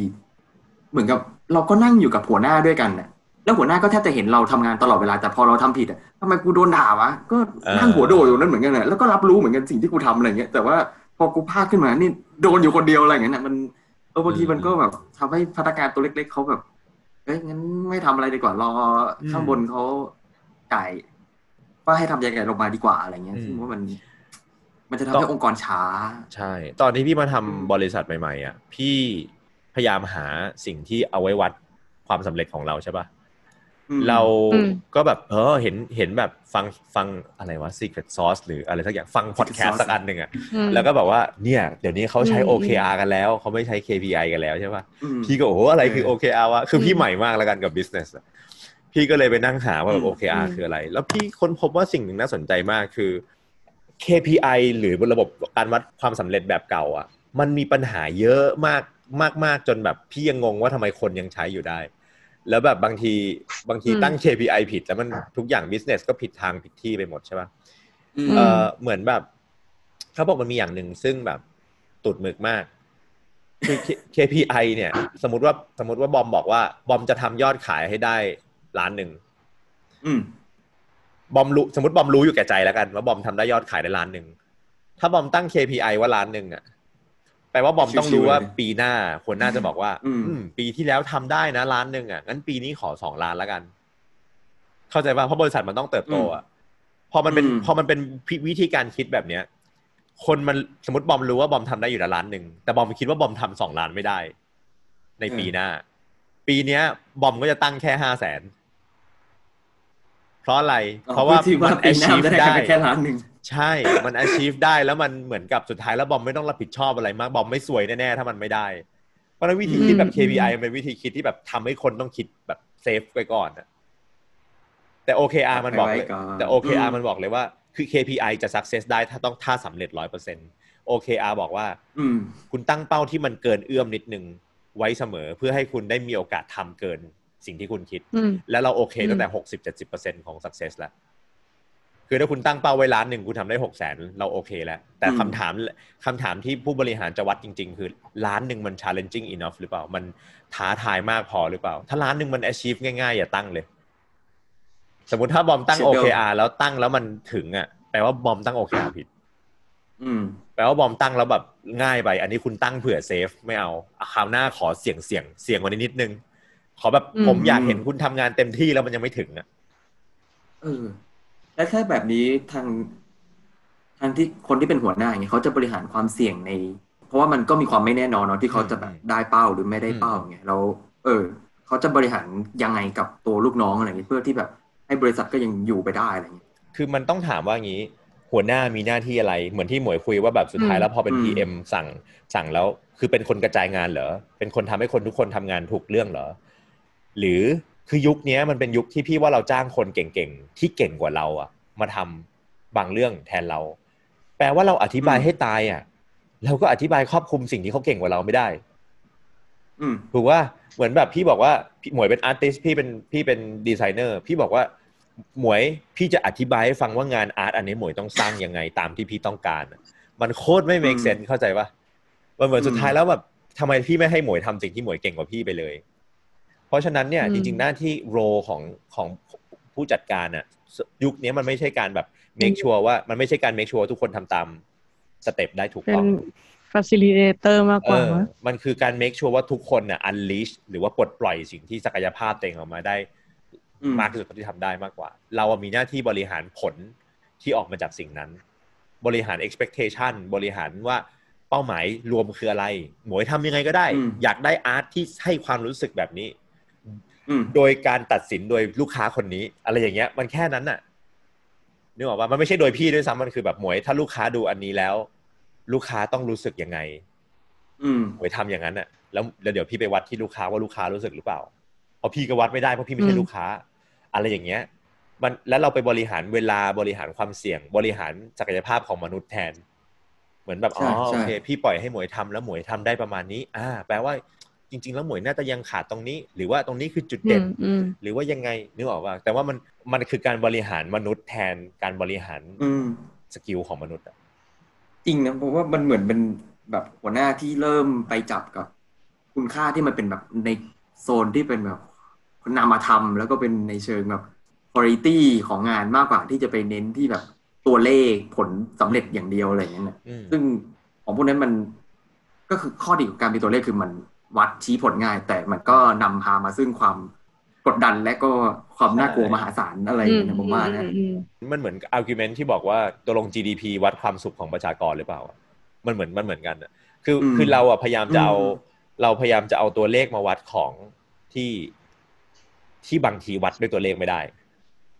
เหมือนกับ เราก็นั่งอยู่กับหัวหน้าด้วยกันน่ะแล้วหัวหน้าก็แทบจะเห็นเราทำงานตลอดเวลาแต่พอเราทำผิดอะทำไมกูโดนด่าวะก็นั่งหัวโดดอยู่นั่นเหมือนกันน่ะแล้วก็รับรู้เหมือนกันสิ่งที่กูทำอะไรเงี้ยแต่ว่าพอกูพลาดขึ้นมานี่โดนอยู่คนเดียวอะไรเงี้ยน่ะมันเออบางทีมันก็แบบทำให้พนักงานตัวเล็ก ๆเขาแบบเอ้ยงั้นไม่ทำอะไรดีกว่ารอข้างบนเขาจ่ายว่าให้ทำยังไงลงมาดีกว่าอะไรเงี้ยซึ่งว่ามัน มันจะทำให้องค์กรช้า ใช่ ตอนที่พี่มาทำบริษัทใหม่ๆอะพี่ พยายามหาสิ่งที่เอาไว้วัดความสำเร็จของเราใช่ปะเราก็แบบเออเห็นเห็นแบบฟังฟังอะไรวะ secret sauce หรืออะไรสักอย่างฟังพอดแคสต์สักอันหนึ่งอะแล้วก็แบบว่าเนี่ยเดี๋ยวนี้เขาใช้ OKR กันแล้ว เขาไม่ใช้ KPI กันแล้วใช่ปะพี่ก็โอ้โหอะไรคือ OKR วะคือพี่ใหม่มากแล้วกันกับ business พี่ก็เลยไปนั่งหาว่าแบบ OKR คืออะไร แล้วพี่ค้นพบว่าสิ่งหนึ่งน่าสนใจมากคือ KPI หรือบนระบบการวัดความสำเร็จแบบเก่าอะมันมีปัญหาเยอะมาก มาก ๆ จนแบบพี่ยังงงว่าทำไมคนยังใช้อยู่ได้ แล้วแบบบางทีบางทีตั้ง KPI ผิด แล้วมันทุกอย่าง business ก็ผิดทางผิดที่ไปหมดใช่ปะเออเหมือนแบบเขาบอกมันมีอย่างหนึ่งซึ่งแบบสุดหมึกมาก คือ KPI เนี่ย สมมติว่าสมมติว่าบอมบอกว่า บอมจะทำยอดขายให้ได้ล้านหนึ่งอืมบอมรู้สมมติบอมรู้อยู่แก่ใจแล้วกันว่าบอมทำได้ยอดขายได้ล้านหนึ่งถ้าบอมตั้ง KPI ว่าล้านหนึ่งอะ แปลว่าบอมต้องรู้ว่าปีหน้าคนน่าจะบอกว่า อืมอืมปีที่แล้วทำได้นะล้านหนึ่งอะงั้นปีนี้ขอสองล้านแล้วกัน เข้าใจป่ะเพราะบริษัทมันต้องเติบโตอะพอมันเป็นอืมพอมันเป็นวิธีการคิดแบบเนี้ย คนมันสมมติบอมรู้ว่าบอมทำได้อยู่ละล้านหนึ่งแต่บอมคิดว่าบอมทำสองล้านไม่ได้ ในปีหน้า ปีเนี้ย บอมก็จะตั้งแค่ห้าแสนเพราะอะไร เพราะว่าที่มัว่านปีหน้า achieve จะได้ได้แค่ล้านหนึ่ง ใช่ มัน achieve ได้แล้วมันเหมือนกับสุดท้ายแล้วบอมไม่ต้องรับผิดชอบอะไรมาก บอมไม่สวยแน่ๆถ้ามันไม่ได้ เพราะฉะนั้นวิธีคิดแบบอืม KPI มันเป็นวิธีคิดที่แบบทำให้คนต้องคิดแบบเซฟไว้ก่อนอะแต่ OKR มันบอกเลยไว้ก่อนแต่ OKR อืมมันบอกเลยว่าคือ KPI จะ success ได้ถ้าต้องถ้าสำเร็จร้อยเปอร์เซ็นต์ OKR บอกว่าอืมคุณตั้งเป้าที่มันเกินเอื้อมนิดนึงไว้เสมอเพื่อให้คุณได้มีโอกาสทำเกินสิ่งที่คุณคิดอืมแล้วเราโอเคอืมตั้งแต่หกสิบเจ็ดสิบเปอร์เซ็นของ success แล้ว คือถ้าคุณตั้งเป้าไว้ล้านหนึ่งคุณทำได้หกแสนเราโอเคแล้ว แต่อืมคำถามคำถามที่ผู้บริหารจะวัดจริง ๆ คือล้านหนึ่งมัน challenging enough หรือเปล่า มันท้าทายมากพอหรือเปล่า ถ้าล้านหนึ่งมัน achieve ง่ายๆ อย่าตั้งเลย สมมติถ้าบอมตั้ง Schedule OKR แล้วตั้งแล้วมันถึงอะแปลว่าบอมตั้ง OKR ผิดอืมแปลว่าบอมตั้งแล้วแบบง่ายไป อันนี้คุณตั้งเผื่อเซฟไม่เอาอะคราวหน้าขอเสี่ยงเสี่ยงเสี่ยงกว่านี้นิดนึงขอแบบอืมผมอยากเห็นคุณทำงานเต็มที่แล้วมันยังไม่ถึงอะเออ แล้วถ้าแบบนี้ทางทางที่คนที่เป็นหัวหน้าอย่างเงี้ยเขาจะบริหารความเสี่ยงใน เพราะว่ามันก็มีความไม่แน่นอนเนาะที่เขาจะแบบได้เป้าหรือไม่ได้เป้าอย่างเงี้ยแล้วเออเขาจะบริหารยังไงกับตัวลูกน้องอะไรอย่างเงี้ยเพื่อที่แบบให้บริษัทก็ยังอยู่ไปได้อะไรอย่างเงี้ยคือมันต้องถามว่างี้ หัวหน้ามีหน้าที่อะไร เหมือนที่หมวยคุยว่าแบบสุดท้ายอืมแล้วพอเป็นอืม PM สั่งสั่งแล้ว คือเป็นคนกระจายงานเหรอเป็นคนทำให้คนทุกคนทำงานถูกเรื่องเหรอ หรือ คือยุคเนี้ยมันเป็นยุคที่พี่ว่าเราจ้างคนเก่งๆ ที่เก่งกว่าเราอะมาทำบางเรื่องแทนเรา แปลว่าเราอธิบายให้ตายอะเราก็อธิบายครอบคลุมสิ่งที่เขาเก่งกว่าเราไม่ได้อืมถูกว่าเหมือนแบบพี่บอกว่าพี่หมวยเป็น artist พี่เป็นพี่เป็นดีไซเนอร์พี่บอกว่าหมวยพี่จะอธิบายให้ฟังว่างาน art อันนี้หมวยต้องสร้างยังไงตามที่พี่ต้องการอะมันโคตรไม่ make อืม sense เข้าใจปะมันเหมือนอืมสุดท้ายแล้วแบบทำไมพี่ไม่ให้หมวยทำสิ่งที่หมวยเก่งกว่าพี่ไปเลย เพราะฉะนั้นเนี่ยอืมจริงๆหน้าที่ roleของของผู้จัดการอะยุคนี้มันไม่ใช่การแบบ make sure ว่ามันไม่ใช่การ make sure ว่าทุกคนทำตามสเต็ปได้ถูกเป็ต้นอง facilitator มากกว่าเออมั้งมันคือการ make sure ว่าทุกคนน่ะ unleash หรือว่าปลดปล่อยสิ่งที่ศักยภาพตัวเองออกมาได้อืมมากที่สุดเท่าที่ทำได้มากกว่า เราอะมีหน้าที่บริหารผลที่ออกมาจากสิ่งนั้น บริหาร expectation บริหารว่าเป้าหมายรวมคืออะไร หมวยทำยังไงก็ได้อืมอยากได้อาร์ตที่ให้ความรู้สึกแบบนี้อืม โดยการตัดสินโดยลูกค้าคนนี้ อะไรอย่างเงี้ย มันแค่นั้นน่ะนึกออกว่ามันไม่ใช่โดยพี่ด้วยซ้ำมันคือแบบหมวย ถ้าลูกค้าดูอันนี้แล้ว ลูกค้าต้องรู้สึกยังไง อืมหมวยทำอย่างนั้นน่ะ แล้วแล้วเดี๋ยวพี่ไปวัดที่ลูกค้าว่าลูกค้ารู้สึกหรือเปล่าเพราะพี่ก็วัดไม่ได้เพราะพี่ไม่ใช่อืมลูกค้า อะไรอย่างเงี้ย มันแล้วเราไปบริหารเวลาบริหารความเสี่ยง บริหารศักยภาพของมนุษย์แทน เหมือนแบบอ๋ใช่อใช่โอเค พี่ปล่อยให้หมวยทำแล้วหมวยทำได้ประมาณนี้ อ่า แปลว่า จริง ๆ แล้วหมวยน่าจะยังขาดตรงนี้ หรือว่าตรงนี้คือจุดอืเด่นมอืมหรือว่ายังไงนึกออกว่า แต่ว่ามันมันคือการบริหารมนุษย์แทนการบริหารอืมสกิลของมนุษย์อะจริงนะเพราะว่ามันเหมือนเป็นแบบหัวหน้าที่เริ่มไปจับกับ คุณค่าที่มันเป็นแบบในโซนที่เป็นแบบนามธรรม แล้วก็เป็นในเชิงแบบ quality ของงานมากกว่าที่จะไปเน้นที่แบบตัวเลขผลสำเร็จอย่างเดียวอะไรอย่างเงี้ยนะอืมซึ่งของพวกนั้นมันก็คือข้อดีของการมีตัวเลขคือมัน วัดชี้ผลง่าย แต่มันก็นำพามาซึ่งความกดดันและก็ความน่ากลัวมหาศาลอะไรอย่างเงี้ยนะผมว่านะอืมมันเหมือน argument ที่บอกว่าตัวลง GDP วัดความสุขของประชากรหรือเปล่าอะมันเหมือนมันเหมือนกันอะคืออืมคือเราอะพยายามจะเอาอืมเราพยายามจะเอาตัวเลขมาวัดของที่ที่บางทีวัดด้วยตัวเลขไม่ได้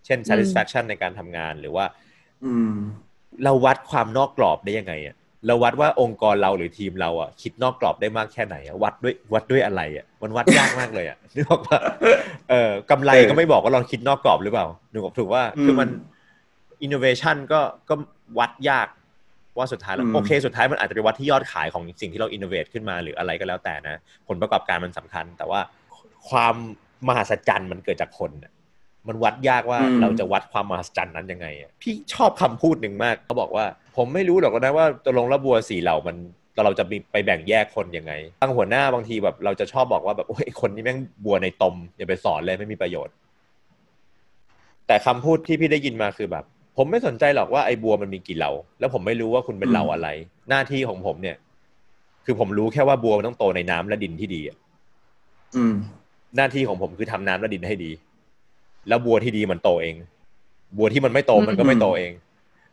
เช่น satisfaction ในการทำงานหรือว่าอืมเราวัดความนอกกรอบได้ยังไงอะ เราวัดว่าองค์กรเราหรือทีมเราอะคิดนอกกรอบได้มากแค่ไหนอะวัดด้วยวัดด้วยอะไรอะมันวัดยากมากเลยอะนึกออกปะเออกำไรเออก็ไม่บอกว่าเราคิดนอกกรอบหรือเปล่านึกออกถูกว่าอืมคือมัน innovation ก็ก็วัดยากว่าสุดท้ายแล้วอืมโอเค สุดท้ายมันอาจจะไปวัดที่ยอดขายของสิ่งที่เรา innovate ขึ้นมาหรืออะไรก็แล้วแต่นะ ผลประกอบการมันสำคัญ แต่ว่าความมหัศจรรย์มันเกิดจากคนน่ะ มันวัดยากว่าอืมเราจะวัดความมหัศจรรย์นั้นยังไงอะพี่ชอบคำพูดหนึ่งมากเขาบอกว่า ผมไม่รู้หรอกนะว่าตกลงระบัวสีเหล่ามันแต่เราจะไปแบ่งแยกคนยังไงตั้งหัวหน้าบางทีแบบเราจะชอบบอกว่าแบบโอ้ยคนนี้แม่งบัวในตมอย่าไปสอนเลยไม่มีประโยชน์ แต่คำพูดที่พี่ได้ยินมาคือแบบ ผมไม่สนใจหรอกว่าไอ้บัวมันมีกี่เหล่าแล้วผมไม่รู้ว่าคุณเป็นเหล่าอะไร หน้าที่ของผมเนี่ย คือผมรู้แค่ว่าบัวมันต้องโตในน้ำและดินที่ดีอะอืม หน้าที่ของผมคือทำน้ำและดินให้ดี แล้วบัวที่ดีมันโตเอง บัวที่มันไม่โตมันก็ไม่โตเอง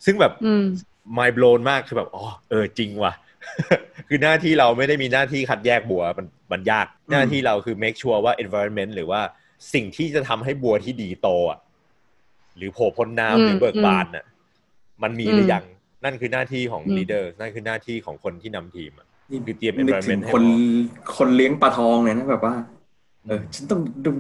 ซึ่งแบบอืม mind blown มากคือแบบอ๋อเออจริงว่ะ คือหน้าที่เราไม่ได้มีหน้าที่คัดแยกบัวมันมันยากหน้าที่เราคือ make sure ว่า environment หรือว่าสิ่งที่จะทำให้บัวที่ดีโตอะหรือโผล่พ้นอืมน้ำหรือเบิกบานอะ มันมีหรือมยังนั่นคือหน้าที่ของอืม leader นั่นคือหน้าที่ของคนที่นำทีมอะนี่คือเตรียมนึกถึ environment งให้คนพร้อมคนเลี้ยงปลาทองเลยนะแบบว่า เออ ฉันต้องดู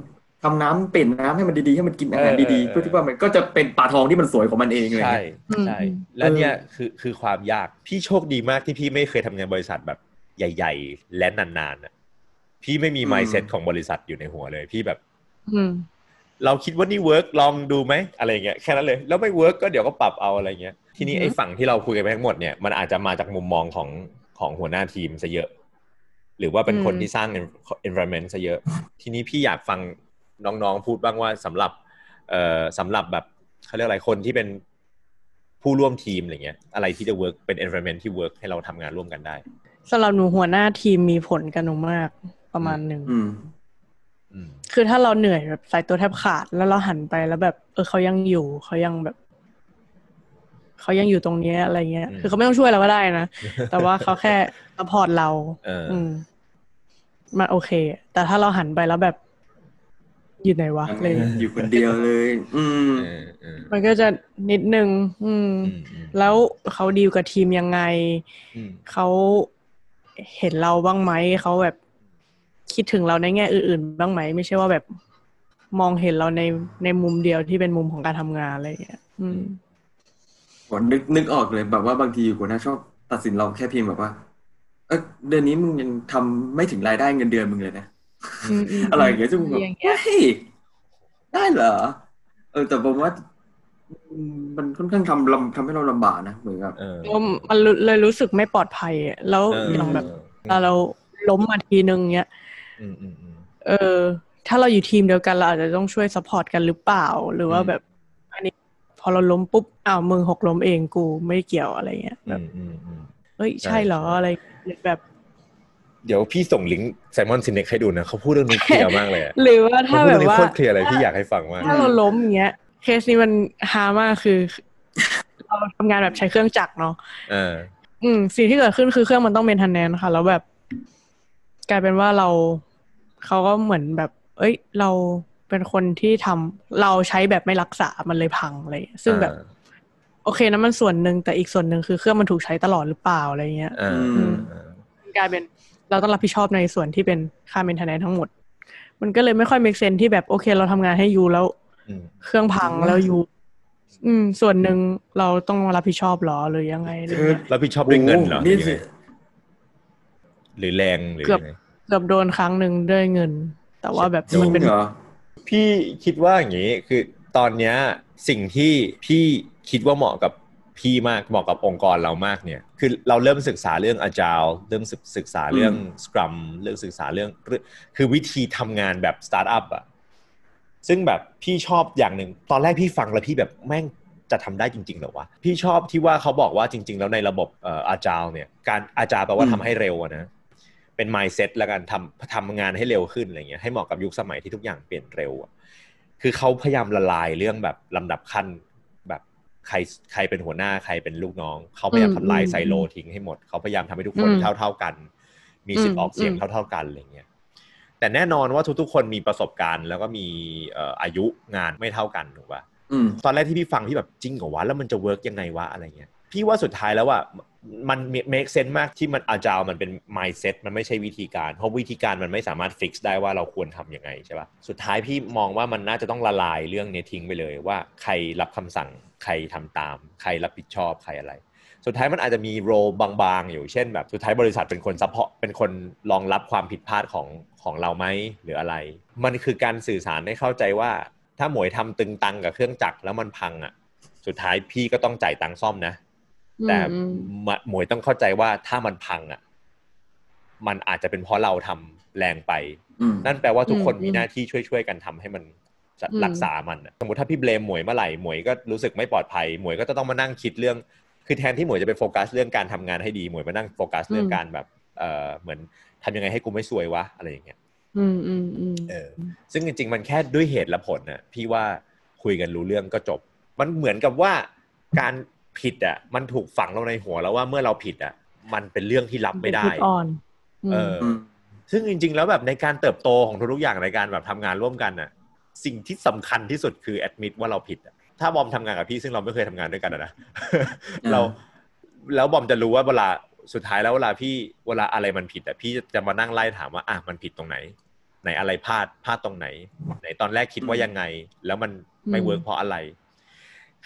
ทำน้ำเปลี่ยนน้ำให้มันดีๆให้มันกินอาหารเออดีเออๆเพื่อที่ว่ามันก็จะเป็นปลาทองที่มันสวยของมันเองเลยใช่ใช่อืมและเนี่ยคือคือความยากพี่โชคดีมากที่พี่ไม่เคยทำงานบริษัทแบบใหญ่ ๆ และนานๆน่ะพี่ไม่มี mindset ของบริษัทอยู่ในหัวเลย พี่แบบอืมเราคิดว่านี่ work ลองดูไหมอะไรเงี้ยแค่นั้นเลย แล้วไม่ work ก็เดี๋ยวก็ปรับเอาอะไรเงี้ยทีนี้อือฮึไอ้ฝั่งที่เราคุยกันไปทั้งหมดเนี่ยมันอาจจะมาจากมุมมองของของหัวหน้าทีมซะเยอะ หรือว่าเป็นคนที่สร้าง environment ซะเยอะ ทีนี้พี่อยากฟัง น้องๆพูดบ้างว่าสำหรับเอ่อสำหรับแบบเขาเรียกอะไรคนที่เป็นผู้ร่วมทีมอะไรเงี้ยอะไรที่จะ work เป็น environment ที่ work ให้เราทำงานร่วมกันได้สำหรับหนูหัวหน้าทีมมีผลกับหนูมากประมาณหนึ่งอืมอืมคือถ้าเราเหนื่อยแบบใส่ตัวแทบขาด แล้วเราหันไปแล้วแบบ เออเขายังอยู่เขายังแบบเขายังอยู่ตรงเนี้ยอะไรเงี้ย คือเขาไม่ต้องช่วยเราก็ได้นะ แต่ว่าเขาแค่สปอร์ตเราเอออืมมันโอเค แต่ถ้าเราหันไปแล้วแบบ อยู่ไหนวะอะไรเลยอยู่คนเดียวเลย อืมเออเออมันก็จะนิดนึงอืมอืมอืม แล้วเขาดีลกับทีมยังไงอืมเขาเห็นเราบ้างไหมเขาแบบคิดถึงเราในแง่อื่น ๆ บ้างไหม ไม่ใช่ว่าแบบมองเห็นเราในในมุมเดียวที่เป็นมุมของการทำงานอะไรอย่างเงี้ย อืมผมนึกนึกออกเลยแบบว่าบางทีหัวหน้าชอบตัดสินเราแค่เพียงแบบว่า เออเดือนนี้มึงยังทำไม่ถึงรายได้เงินเดือนมึงเลยนะ อืมอืมอะไรอย่างเงี้ยซึ่งผมแบบอย่างเงี้ยเฮ้ยได้เหรอเออแต่ผมว่าอืมมันค่อนข้างทำลำทำให้เราลำบากนะเหมือนกับเออแล้วมันรู้เลยรู้สึกไม่ปลอดภัยอะแล้วเอออย่างแบบเวลาเราล้มมาทีนึงเนี้ยอืมอืมอืมเออ ถ้าเราอยู่ทีมเดียวกันเราอาจจะต้องช่วย support กันหรือเปล่า หรือว่าอืมแบบ อันนี้พอเราล้มปุ๊บอ้าวมึงหกล้มเองกูไม่เกี่ยวอะไรเงี้ยแบบอืมอืมอืมเฮ้ยใช่ใช่เหรอใช่อะไรหรือแบบ เดี๋ยวพี่ส่งลิงก์ Simon Sinek ให้ดูนะเขาพูดเรื่องนี้ clear มากเลยอะหรือว่าถ้าเขาพูดแบเรื่องนี้ว่าโคตร clear เลยพี่อยากให้ฟังมากถ้าเราล้มอย่างเงี้ยเคสนี้มันฮามากคือ เราทำงานแบบใช้เครื่องจักรเนาะเอออืมสิ่งที่เกิดขึ้นคือเครื่องมันต้องเป็นทันแนนค่ะ แล้วแบบ กลายเป็นว่าเราเขาก็เหมือนแบบ เอ้ย เราเป็นคนที่ทำเราใช้แบบไม่รักษามันเลยพังอะไรอย่างเงี้ยซึ่งแบบ โอเคนะมันส่วนหนึ่งแต่อีกส่วนหนึ่งคือเครื่องมันถูกใช้ตลอดหรือเปล่าอะไรเงี้ยเออเออเออกลายเป็น เราต้องรับผิดชอบในส่วนที่เป็นค่าเมนเทนแนนทั้งหมด มันก็เลยไม่ค่อย make sense ที่แบบโอเค เราทำงานให้ยูแล้วอืมเครื่องพังแล้วยูอืม ส่วนหนึ่งเราต้องมารับผิดชอบหรอหรือยังไงอะไรคือเงี้ยแล้วพี่ชอบด้วยเงินเหรอหรืนี่อยังไงหรือแรงหรือเกือบยังไงเกือบโดนครั้งหนึ่งด้วยเงิน แต่ว่าแบบจริมันงเป็นเหรอพี่คิดว่าอย่างนี้คือตอนเนี้ยสิ่งที่พี่คิดว่าเหมาะกับ พี่มากเหมาะกับองค์กรเรามากเนี่ยคือเราเริ่มศึกษาเรื่อง agile เริ่มศึกศึกษาเรื่อง scrum เรื่องศึกษาเรื่อง คือวิธีทำงานแบบสตาร์ทอัพอะซึ่งแบบพี่ชอบอย่างหนึ่งตอนแรกพี่ฟังแล้วพี่แบบแม่งจะทำได้จริงๆเหรอวะพี่ชอบที่ว่าเขาบอกว่าจริง ๆ แล้วในระบบเอ่อ agile เนี่ยการ agile แปลว่าอืมทำให้เร็วอะนะเป็น mindset แล้วกันทำทำงานให้เร็วขึ้นอะไรเงี้ยให้เหมาะกับยุคสมัยที่ทุกอย่างเปลี่ยนเร็วอะคือเขาพยายามละลายเรื่องแบบลำดับขั้นแบบ ใครใครเป็นหัวหน้าใครเป็นลูกน้อง เขาพยายามทำลายไซโลทิ้งให้หมด เขาพยายามทำให้ทุกคนเท่าเท่าๆกัน มีสิทธิ์ออกเสียงเท่าเท่าๆกันอะไรเงี้ยแต่แน่นอนว่าทุกๆ คนมีประสบการณ์ แล้วก็มีเอ่ออายุงานไม่เท่ากันถูกปะอืมตอนแรกที่พี่ฟังพี่แบบจริงเหรอวะแล้วมันจะเวิร์กยังไงวะอะไรเงี้ยพี่ว่าสุดท้ายแล้วว่ามัน make sense มากที่มัน agile มันเป็น mindset มันไม่ใช่วิธีการ เพราะวิธีการมันไม่สามารถ fix ได้ว่าเราควรทำยังไงใช่ปะสุดท้ายพี่มองว่ามันน่าจะต้องละลายเรื่องนี้ทิ้งไปเลยว่าใครรับคำสั่ง ใครทำตาม ใครรับผิดชอบใครอะไร สุดท้ายมันอาจจะมีโรบางๆ อยู่เช่นแบบสุดท้ายบริษัทเป็นคน support เป็นคนรองรับความผิดพลาดของของเราไหมหรืออะไร มันคือการสื่อสารให้เข้าใจว่า ถ้าหมวยทำตึงตังกับเครื่องจักรแล้วมันพังอะ สุดท้ายพี่ก็ต้องจ่ายตังค์ซ่อมนะ แต่อืมมะหมวยต้องเข้าใจว่าถ้ามันพังอะ มันอาจจะเป็นเพราะเราทำแรงไปอืมนั่นแปลว่าทุกคนอืมมีหน้าที่ช่วยๆกันทำให้มันจะอืม รักษามันอะสมมติถ้าพี่ blame หมวยเมื่อไหร่หมวยก็รู้สึกไม่ปลอดภัยหมวยก็จะต้องมานั่งคิดเรื่อง คือแทนที่หมวยจะไปโฟกัสเรื่องการทำงานให้ดีหมวยมานั่งโฟกัสเรื่องการแบบเออเหมือนทำยังไงให้กูไม่ซวยวะอะไรอย่างเงี้ยอืมอืมอืมเออ ซึ่งจริง ๆ มันแค่ด้วยเหตุและผลน่ะ พี่ว่าคุยกันรู้เรื่องก็จบ มันเหมือนกับว่าการผิดอะ มันถูกฝังเราในหัวแล้วว่าเมื่อเราผิดอะ มันเป็นเรื่องที่รับไม่ได้จุอ่อนมเอออืมซึ่งจริง ๆ แล้วแบบในการเติบโตของทุกๆอย่างในการแบบทำงานร่วมกันน่ะ สิ่งที่สำคัญที่สุดคือแอดมิดว่าเราผิดอะถ้าบอมทำงานกับพี่ซึ่งเราไม่เคยทำงานด้วยกันอะนะเราแล้วบอมจะรู้ว่าเวลาสุดท้ายแล้วเวลาพี่เวลาอะไรมันผิดอะพี่จะมานั่งไล่ถามว่าอะมันผิดตรงไหนไหนอะไรพลาดพลาดตรงไหนไหนตอนแรกคิดว่ายังไง แล้วมันไม่ work เพราะอะไร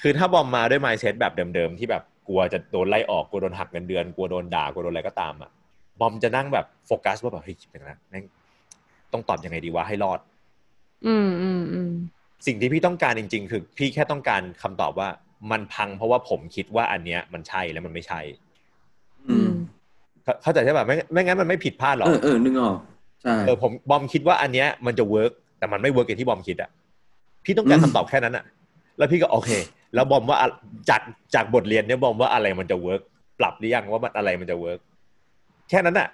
คือถ้าบอมมาด้วย mindset แบบเดิมๆที่แบบกลัวจะโดนไล่ออกกลัวโดนหักเงินเดือนกลัวโดนด่ากลัวโดนอะไรก็ตามอะบอมจะนั่งแบบโฟกัสว่าแบบเฮ้ยเป็นนะแม่งต้องตอบยังไงดีวะให้รอด อืมอืมอืมสิ่งที่พี่ต้องการจริง ๆ คือพี่แค่ต้องการคำตอบว่า มันพังเพราะว่าผมคิดว่าอันเนี้ย มันใช่แล้วมันไม่ใช่ อืมเข้าเข้าใจใช่ป่ะไม่ไม่งั้นมันไม่ผิดพลาดหรอกเออเออนึกออกใช่เออผมบอมคิดว่าอันเนี้ยมันจะ work แต่มันไม่ work อย่างที่บอมคิดอะพี่ต้องการอืมคำตอบแค่นั้นอะแล้วพี่ก็โอเค แล้วบอมว่าอะจากจากบทเรียนเนี้ยบอมว่าอะไรมันจะ work ปรับหรือยังว่ามันอะไรมันจะ work แค่นั้นอะ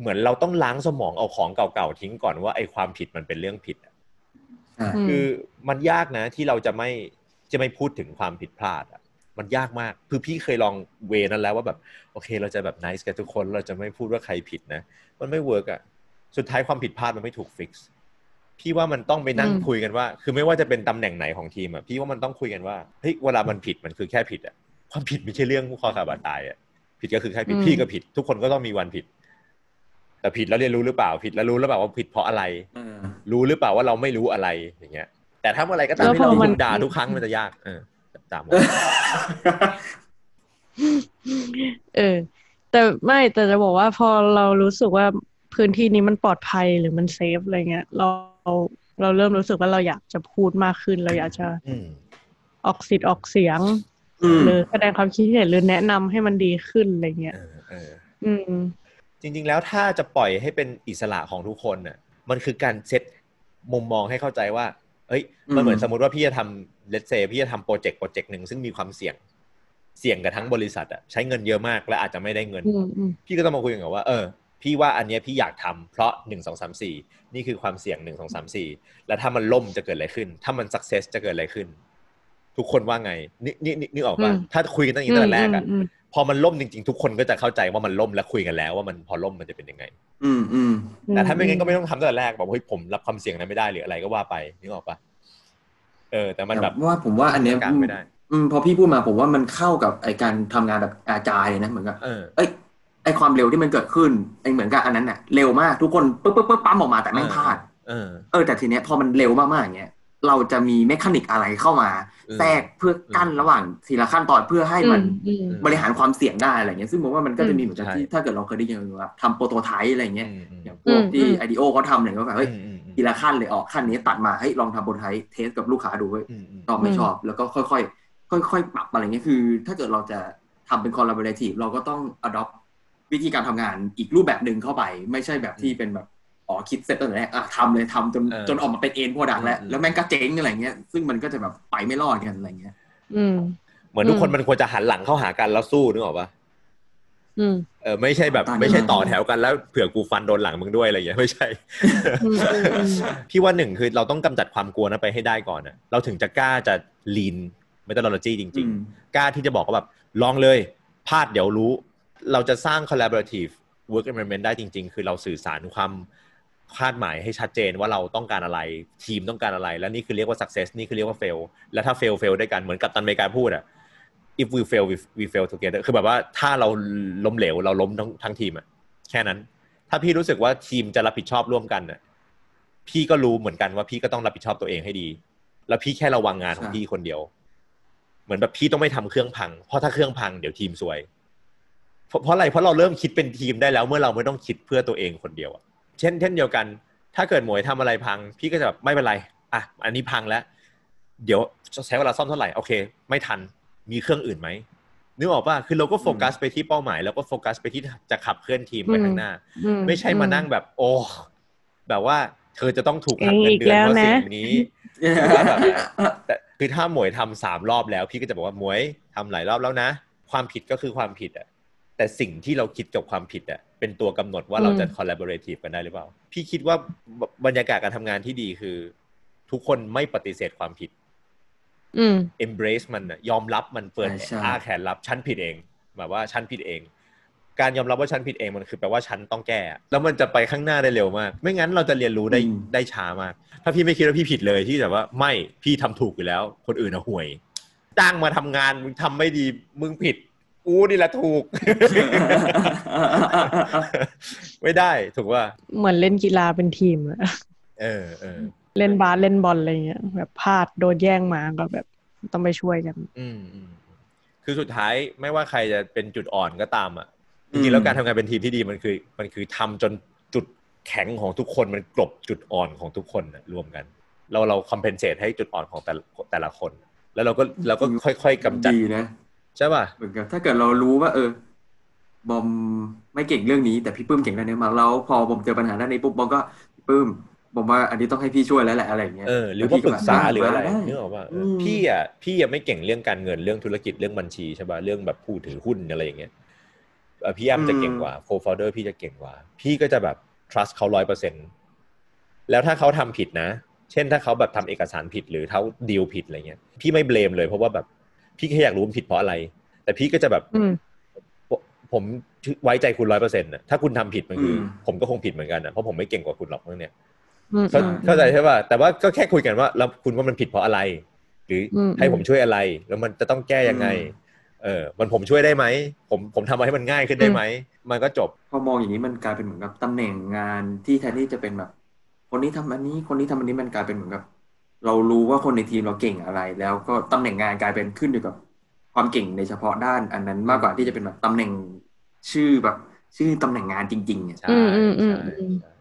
เหมือนเราต้องล้างสมองเอาของเก่าๆทิ้งก่อนว่าไอ้ความผิดมันเป็นเรื่องผิดอะใช่ม คือมันยากนะที่เราจะไม่จะไม่พูดถึงความผิดพลาดอะมันยากมาก คือพี่เคยลอง way นั้นแล้วว่าแบบโอเค เราจะแบบ nice กับทุกคน เราจะไม่พูดว่าใครผิดนะ มันไม่ work อะสุดท้ายความผิดพลาดมันไม่ถูก fix พี่ว่ามันต้องไปนั่งอืมคุยกันว่า คือไม่ว่าจะเป็นตำแหน่งไหนของทีมอะพี่ว่ามันต้องคุยกันว่าเฮ้ยเวลามันผิดมันคือแค่ผิดอะความผิดไม่ใช่เรื่องผู้คอขาดบาดตายอะผิดก็คือแค่ผิดพี่ก็ผิด ทุกคนก็ต้องมีวันผิด แต่ผิดแล้วเรียนรู้หรือเปล่าผิดแล้วรู้หรือเปล่าว่าผิดเพราะอะไรเออรู้หรือเปล่าว่าเราไม่รู้อะไรอย่างเงี้ย แต่ถ้าเมื่อไหรก็ตามแล้วที่เราพอมันถูกด่าทุกครั้งมันจะยาก เออตามเออ แต่ไม่แต่จะบอกว่าพอเรารู้สึกว่าพื้นที่นี้มันปลอดภัยหรือมันเซฟอะไรเงี้ยเราเราเริ่มรู้สึกว่าเราอยากจะพูดมากขึ้น เราอยากจะอืมออกสิทธิ์ออกเสียงอืมหรือแสดงความคิดเห็นหรือแนะนำให้มันดีขึ้นอะไรเงี้ยเออเอออืม จริง ๆ แล้วถ้าจะปล่อยให้เป็นอิสระของทุกคนน่ะมันคือการเซตมุมมองให้เข้าใจว่าเอ้ยมันเหมือนอืมสมมติว่าพี่จะทำ let's say พี่จะทำโปรเจกต์โปรเจกต์หนึ่งซึ่งมีความเสี่ยงเสี่ยงกับทั้งบริษัทอะใช้เงินเยอะมากและอาจจะไม่ได้เงินอืมอืมพี่ก็ต้องมาคุยกันกับว่า เออ พี่ว่าอันเนี้ยพี่อยากทำเพราะหนึ่งสองสามสี่นี่คือความเสี่ยงหนึ่งสองสามสี่แล้วถ้ามันล่มจะเกิดอะไรขึ้น ถ้ามัน success จะเกิดอะไรขึ้น ทุกคนว่าไงนี่นี่นี่นึกออกป่ะอืมถ้าคุยกันตั้งแต่แรกอะอืม พอมันล่มจริงๆ ทุกคนก็จะเข้าใจว่ามันล่มและคุยกันแล้ว ว่ามันพอล่มมันจะเป็นยังไง อืมอืมอืแต่ถ้าไม่งั้นก็ไม่ต้องทำตั้งแต่แรกบอกว่าเฮ้ยผมรับความเสี่ยงนั้นไม่ได้หรืออะไรก็ว่าไปนึกออกป่ะเออ แต่มันแบบแต่ว่าผมว่าอันเนี้ยกลางไม่ได้ อืมพอพี่พูดมาผมว่ามันเข้ากับไอการทำงานแบบอาจายเลยนะเหมือนกับเออเอ้ยไอความเร็วที่มันเกิดขึ้นไอเหมือนกับอันนั้นน่ะเร็วมากทุกคนปึ๊บปึ๊บปึ๊บปั๊มออกมาแต่แม่งพลาดเออเออแต่ทีเนี้ยพอมันเร็วมากๆอย่างเงี้ย เราจะมี mechanic อะไรเข้ามาเออแทรกเพื่อกั้นระหว่างทีละขั้นตอนเพื่อให้มันอืมบริหารความเสี่ยงได้อะไรเงี้ยซึ่งผมว่ามันก็จะมีเหมือนกับใช่ที่ถ้าเกิดเราเคยได้ยินว่าทำ prototype อะไรเงี้ยอืมอืมอย่างพวกที่อืม IDEO เขาทำเนี่ยก็แบบเฮ้ยอืมอืมอืมทีละขั้นเลยออกขั้นนี้ตัดมาเฮ้ยลองทำ prototype test กับลูกค้าดูเว้ยอืมอืมชอบไม่ชอบ แล้วก็ค่อยๆค่อยๆปรับอะไรเงี้ยคือ ถ้าเกิดเราจะทำเป็น collaborative เราก็ต้อง adopt วิธีการทำงานอีกรูปแบบหนึ่งเข้าไป ไม่ใช่แบบที่เป็นแบบ อ๋อคิดเสร็จตั้งแต่แรกอะทำเลยทำจนเออจนออกมาเป็นเอ็นโปรดักแล้วอืมแล้วแม่งก็เจ๊งอะไรเงี้ยซึ่งมันก็จะแบบไปไม่รอดกันอะไรเงี้ยอืมเหมือนทุกคนอืมมันควรจะหันหลังเข้าหากันแล้วสู้นึกออกป่ะอืมเออไม่ใช่แบบตอนนี้ไม่ใช่ต่อแถวกันแล้วเผื่อกูฟันโดนหลังมึงด้วยอะไรอย่างเงี้ยไม่ใช่อืมอืมอืมพี่ว่าหนึ่งคือเราต้องกำจัดความกลัวนั้นไปให้ได้ก่อนนะเราถึงจะกล้าจะ lean methodology จริงอืมๆกล้าที่จะบอกว่าแบบลองเลยพลาดเดี๋ยวรู้ เราจะสร้าง collaborative work environment ได้จริง ๆ คือเราสื่อสารความ คาดหมายให้ชัดเจนว่าเราต้องการอะไร ทีมต้องการอะไร และนี่คือเรียกว่า success นี่คือเรียกว่า fail แล้วถ้า fail fail ด้วยกันเหมือนกับตันอเมริกาพูดอะ if we fail we, we fail together คือแบบว่าถ้าเราล้มเหลวเราล้มทั้งทั้งทีมอะแค่นั้น ถ้าพี่รู้สึกว่าทีมจะรับผิดชอบร่วมกันอะพี่ก็รู้เหมือนกันว่าพี่ก็ต้องรับผิดชอบตัวเองให้ดี แล้วพี่แค่ระวังงานของใช่พี่คนเดียว เหมือนแบบพี่ต้องไม่ทำเครื่องพัง เพราะถ้าเครื่องพังเดี๋ยวทีมซวยเพราะเพราะอะไรเพราะเราเริ่มคิดเป็นทีมได้แล้ว เมื่อเราไม่ต้องคิดเพื่อตัวเองคนเดียวอะ เช่นเช่นเดียวกัน ถ้าเกิดหมวยทำอะไรพัง พี่ก็จะแบบไม่เป็นไรอะอันนี้พังแล้ว เดี๋ยวจะใช้เวลาซ่อมเท่าไหร่โอเค ไม่ทันมีเครื่องอื่นไหมนึกออกป่ะคือเราก็โฟกัสไปที่เป้าหมาย แล้วก็โฟกัสไปที่จะขับเคลื่อนทีมไปข้างหน้าอืไม่ใช่มานั่งแบบ โอ้แบบว่าเธอจะต้องถูกหักเองเงินอีกเดือนแล้วเพราะนะสิ่งนี้แต่คือถ้าหมวยทำสามรอบแล้ว พี่ก็จะบอกว่าหมวยทำหลายรอบแล้วนะ ความผิดก็คือความผิดอะ แต่สิ่งที่เราคิดกับความผิดอะเป็นตัวกำหนดว่าเราจะ collaborative กันได้หรือเปล่า พี่คิดว่าบรรยากาศการทำงานที่ดีคือ ทุกคนไม่ปฏิเสธความผิด อืม embrace มันอะยอมรับมันเปิดใช่ใช่อ้าแขนรับฉันผิดเองแบบว่าฉันผิดเอง การยอมรับว่าฉันผิดเองมันคือแปลว่าฉันต้องแก้ แล้วมันจะไปข้างหน้าได้เร็วมาก ไม่งั้นเราจะเรียนรู้ได้อืมได้ช้ามาก ถ้าพี่ไม่คิดว่าพี่ผิดเลยที่แบบว่าไม่พี่ทำถูกอยู่แล้ว คนอื่นอะห่วยจ้างมาทำงานมึงทำไม่ดีมึงผิด กูนี่แหละถูก ไม่ได้ถูกว่า เหมือนเล่นกีฬาเป็นทีมอะเออเออเล่นบาสเล่นบอลอะไรเงี้ยแบบพลาดโดนแย่งมาก็แบบต้องไปช่วยกัน อืมอืมคือสุดท้ายไม่ว่าใครจะเป็นจุดอ่อนก็ตามอะจอืริงๆมแล้วการทำงานเป็นทีมที่ดีมันคือ มันคือทำจนจุดแข็งของทุกคนมันกลบจุดอ่อนของทุกคนน่ะรวมกัน เราเราคอมเพนเซตให้จุดอ่อนของแต่ละแต่ละคน แล้วเราก็เราก็ค่อย ๆกำจัดดีนะ ใช่ป่ะเหมือนกับถ้าเกิดเรารู้ว่า เออบอมไม่เก่งเรื่องนี้ แต่พี่ปื้มเก่งด้านนี้มากแล้วพอบอมเจอปัญหาด้านนี้ปุ๊บบอมก็พี่ปื้มบอมว่าอันนี้ต้องให้พี่ช่วยแล้วแหละอะไรอย่างเงี้ยเออหรือว่าปรึกษาหรืออะไรด้นึกออกป่ะเอออืมพี่อะพี่ยังไม่เก่งเรื่องการเงินเรื่องธุรกิจเรื่องบัญชีใช่ป่ะเรื่องแบบผู้ถือหุ้นอะไรอย่างเงี้ยเอ่อพี่แอมจะเก่งกว่าโคฟ o เดอร์พี่จะเก่งกว่า พี่ก็จะแบบ trust เขาร้อยเปอร์เซ็นแล้วถ้าเขาทำผิดนะ เช่นถ้าเขาแบบทำเอกสารผิดหรือเขาดีลผิดอะไรเงี้ยพี่ไม่เบลมเลยเพราะว่าแบบ พี่แค่อยากรู้มันผิดเพราะอะไร แต่พี่ก็จะแบบอืมผมผมไว้ใจคุณร้อยเปอร์เซ็นต์ถ้าคุณทำผิดมันคืออมผมก็คงผิดเหมือนกันนะเพราะผมไม่เก่งกว่าคุณหรอกเรื่องเนี้ยอืมเข้าอืมเข้าใจใช่ป่ะแต่ว่าก็แค่คุยกันว่าแล้วคุณว่ามันผิดเพราะอะไร หรืออมให้ผมช่วยอะไร แล้วมันจะต้องแก้ยังไงอืมเออ มันผมช่วยได้ไหมผมผมทำมาให้มันง่ายขึ้นได้ไหมมันก็จบพอมองอย่างนี้มันกลายเป็นเหมือนกับตำแหน่งงานที่แทนที่จะเป็นแบบ คนนี้ทำอันนี้คนนี้ทำอันนี้มันกลายเป็นเหมือนกับ เรารู้ว่าคนในทีมเราเก่งอะไร แล้วก็ตำแหน่งงานกลายเป็นขึ้นอยู่กับความเก่งในเฉพาะด้านอันนั้นมากกว่าที่จะเป็นแบบตำแหน่งชื่อแบบ ชื่อตำแหน่งงานจริงๆอะใช่อืมอืมอืมใช่อืมใช่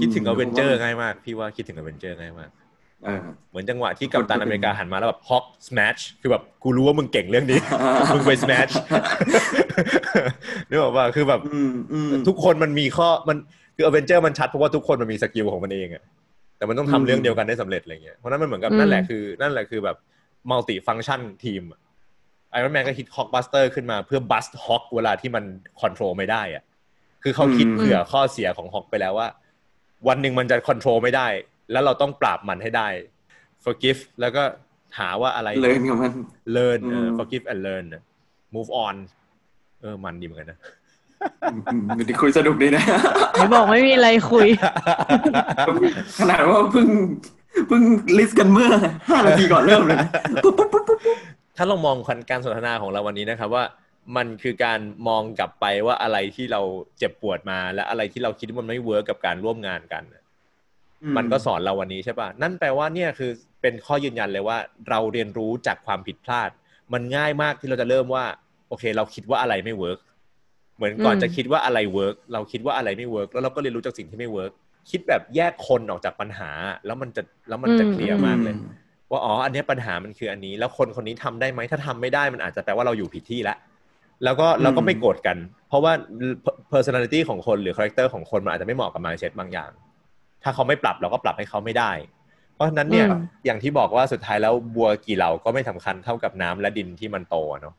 คิดถึงอเวนเจอร์ง่ายมากพี่ว่าคิดถึงอเวนเจอร์ง่ายมากเออเหมือนจังหวะที่กัปตันอเมริกาหันมาแล้วแบบฮอกส a มชคือแบบกูรู้ว่ามึงเก่งเรื่องนี้ มึงไปส a มชนึกออกป่ะคือแบบอืมอืมทุกคนมันมีข้อมันคืออเวนเจอร์มันชัดเพราะว่าทุกคนมันมี skill ของมันเองอะ แต่มันต้องอืมทำเรื่องเดียวกันได้สำเร็จอะไรเงี้ยเพราะนั้นมันเหมือนกับอืมนั่นแหละคือนั่นแหละคือแบบมัลติฟัง c t ชันทีมไอรอนแมนก็ฮิตฮอกบัสเตอร์ขึ้นมาเพื่อ bust Hulk เวลาที่มัน control ไม่ได้อะคือเขาคิดเผื่อข้อเสียของฮอกไปแล้วว่า วันหนึ่งมันจะ control ไม่ได้ แล้วเราต้องปราบมันให้ได้ forgive แล้วก็หาว่าอะไรเลยกับมัน learn เอออืม forgive and learn move on เออมันดีเหมือนกันนะ อืมอืมมันคุยสนุกดีนะไหนบอกไม่มีอะไรคุย ขนาดว่าเพิ่งเพิ่ง list กันเมื่อห้านาทีก่อนเริ่มเลยนะปุ๊บปุ๊บปุ๊บปุ๊บถ้าเรามองการสนทนาของเราวันนี้นะครับว่ามันคือการมองกลับไปว่าอะไรที่เราเจ็บปวดมา และอะไรที่เราคิดว่ามันไม่ work กับการร่วมงานกันมันก็สอนเราวันนี้ใช่ป่ะนั่นแปลว่าเนี่ยคือเป็นข้อยืนยันเลยว่า เราเรียนรู้จากความผิดพลาด มันง่ายมากที่เราจะเริ่มว่า โอเค เราคิดว่าอะไรไม่ work เหมือนก่อนอืมจะคิดว่าอะไร work เราคิดว่าอะไรไม่ work แล้วเราก็เรียนรู้จากสิ่งที่ไม่ work คิดแบบแยกคนออกจากปัญหา แล้วมันจะแล้วมันจะ clear มากเลย ว่าอ๋ออันเนี้ยปัญหามันคืออันนี้ แล้วคนคนนี้ทำได้ไหมถ้าทำไม่ได้มันอาจจะแปลว่าเราอยู่ผิดที่แล้วแล้วก็อืมเราก็ไม่โกรธกัน เพราะว่า personality ของคนหรือ character ของคนมันอาจจะไม่เหมาะกับ mindset บางอย่าง ถ้าเขาไม่ปรับเราก็ปรับให้เขาไม่ได้ เพราะฉะนั้นเนี่ยอืมอย่างที่บอกว่าสุดท้ายแล้วบัวกี่เหล่าก็ไม่สำคัญเท่ากับน้ำและดินที่มันโตอะเนาะ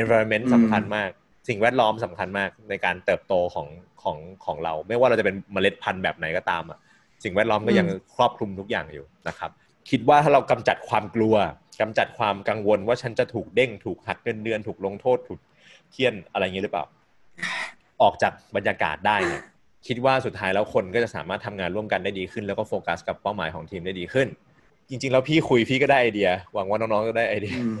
environment อืมสำคัญมาก สิ่งแวดล้อมสำคัญมากในการเติบโตของของของเรา ไม่ว่าเราจะเป็นเมล็ดพันธุ์แบบไหนก็ตามอะสิ่งแวดล้อมก็ยังครอบคลุมทุกอย่างอยู่นะครับ คิดว่าถ้าเรากำจัดความกลัวกำจัดความกังวลว่าฉันจะถูกเด้งถูกหักเงินเดือนถูกลงโทษถูกเคี่ยนอะไรอย่างนี้หรือเปล่า ออกจากบรรยากาศได้เนี่ยคิดว่าสุดท้ายแล้วคนก็จะสามารถทำงานร่วมกันได้ดีขึ้น แล้วก็โฟกัสกับเป้าหมายของทีมได้ดีขึ้น จริง ๆ แล้วพี่คุยพี่ก็ได้ไอเดีย หวังว่าน้องๆก็ได้ไอเดียอืม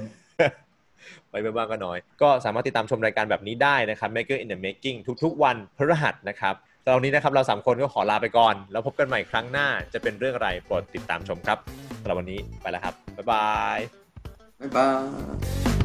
ไปไม่บ้างก็น้อย ก็สามารถติดตามชมรายการแบบนี้ได้นะครับ Maker in the Making ทุกๆ วันพฤหัสนะครับตอนนี้นะครับเราสามคนก็ขอลาไปก่อน แล้วพบกันใหม่ครั้งหน้าจะเป็นเรื่องอะไรโปรดติดตามชมครับสำหรับวันนี้ไปแล้วครับบ๊ายบายบ๊ายบาย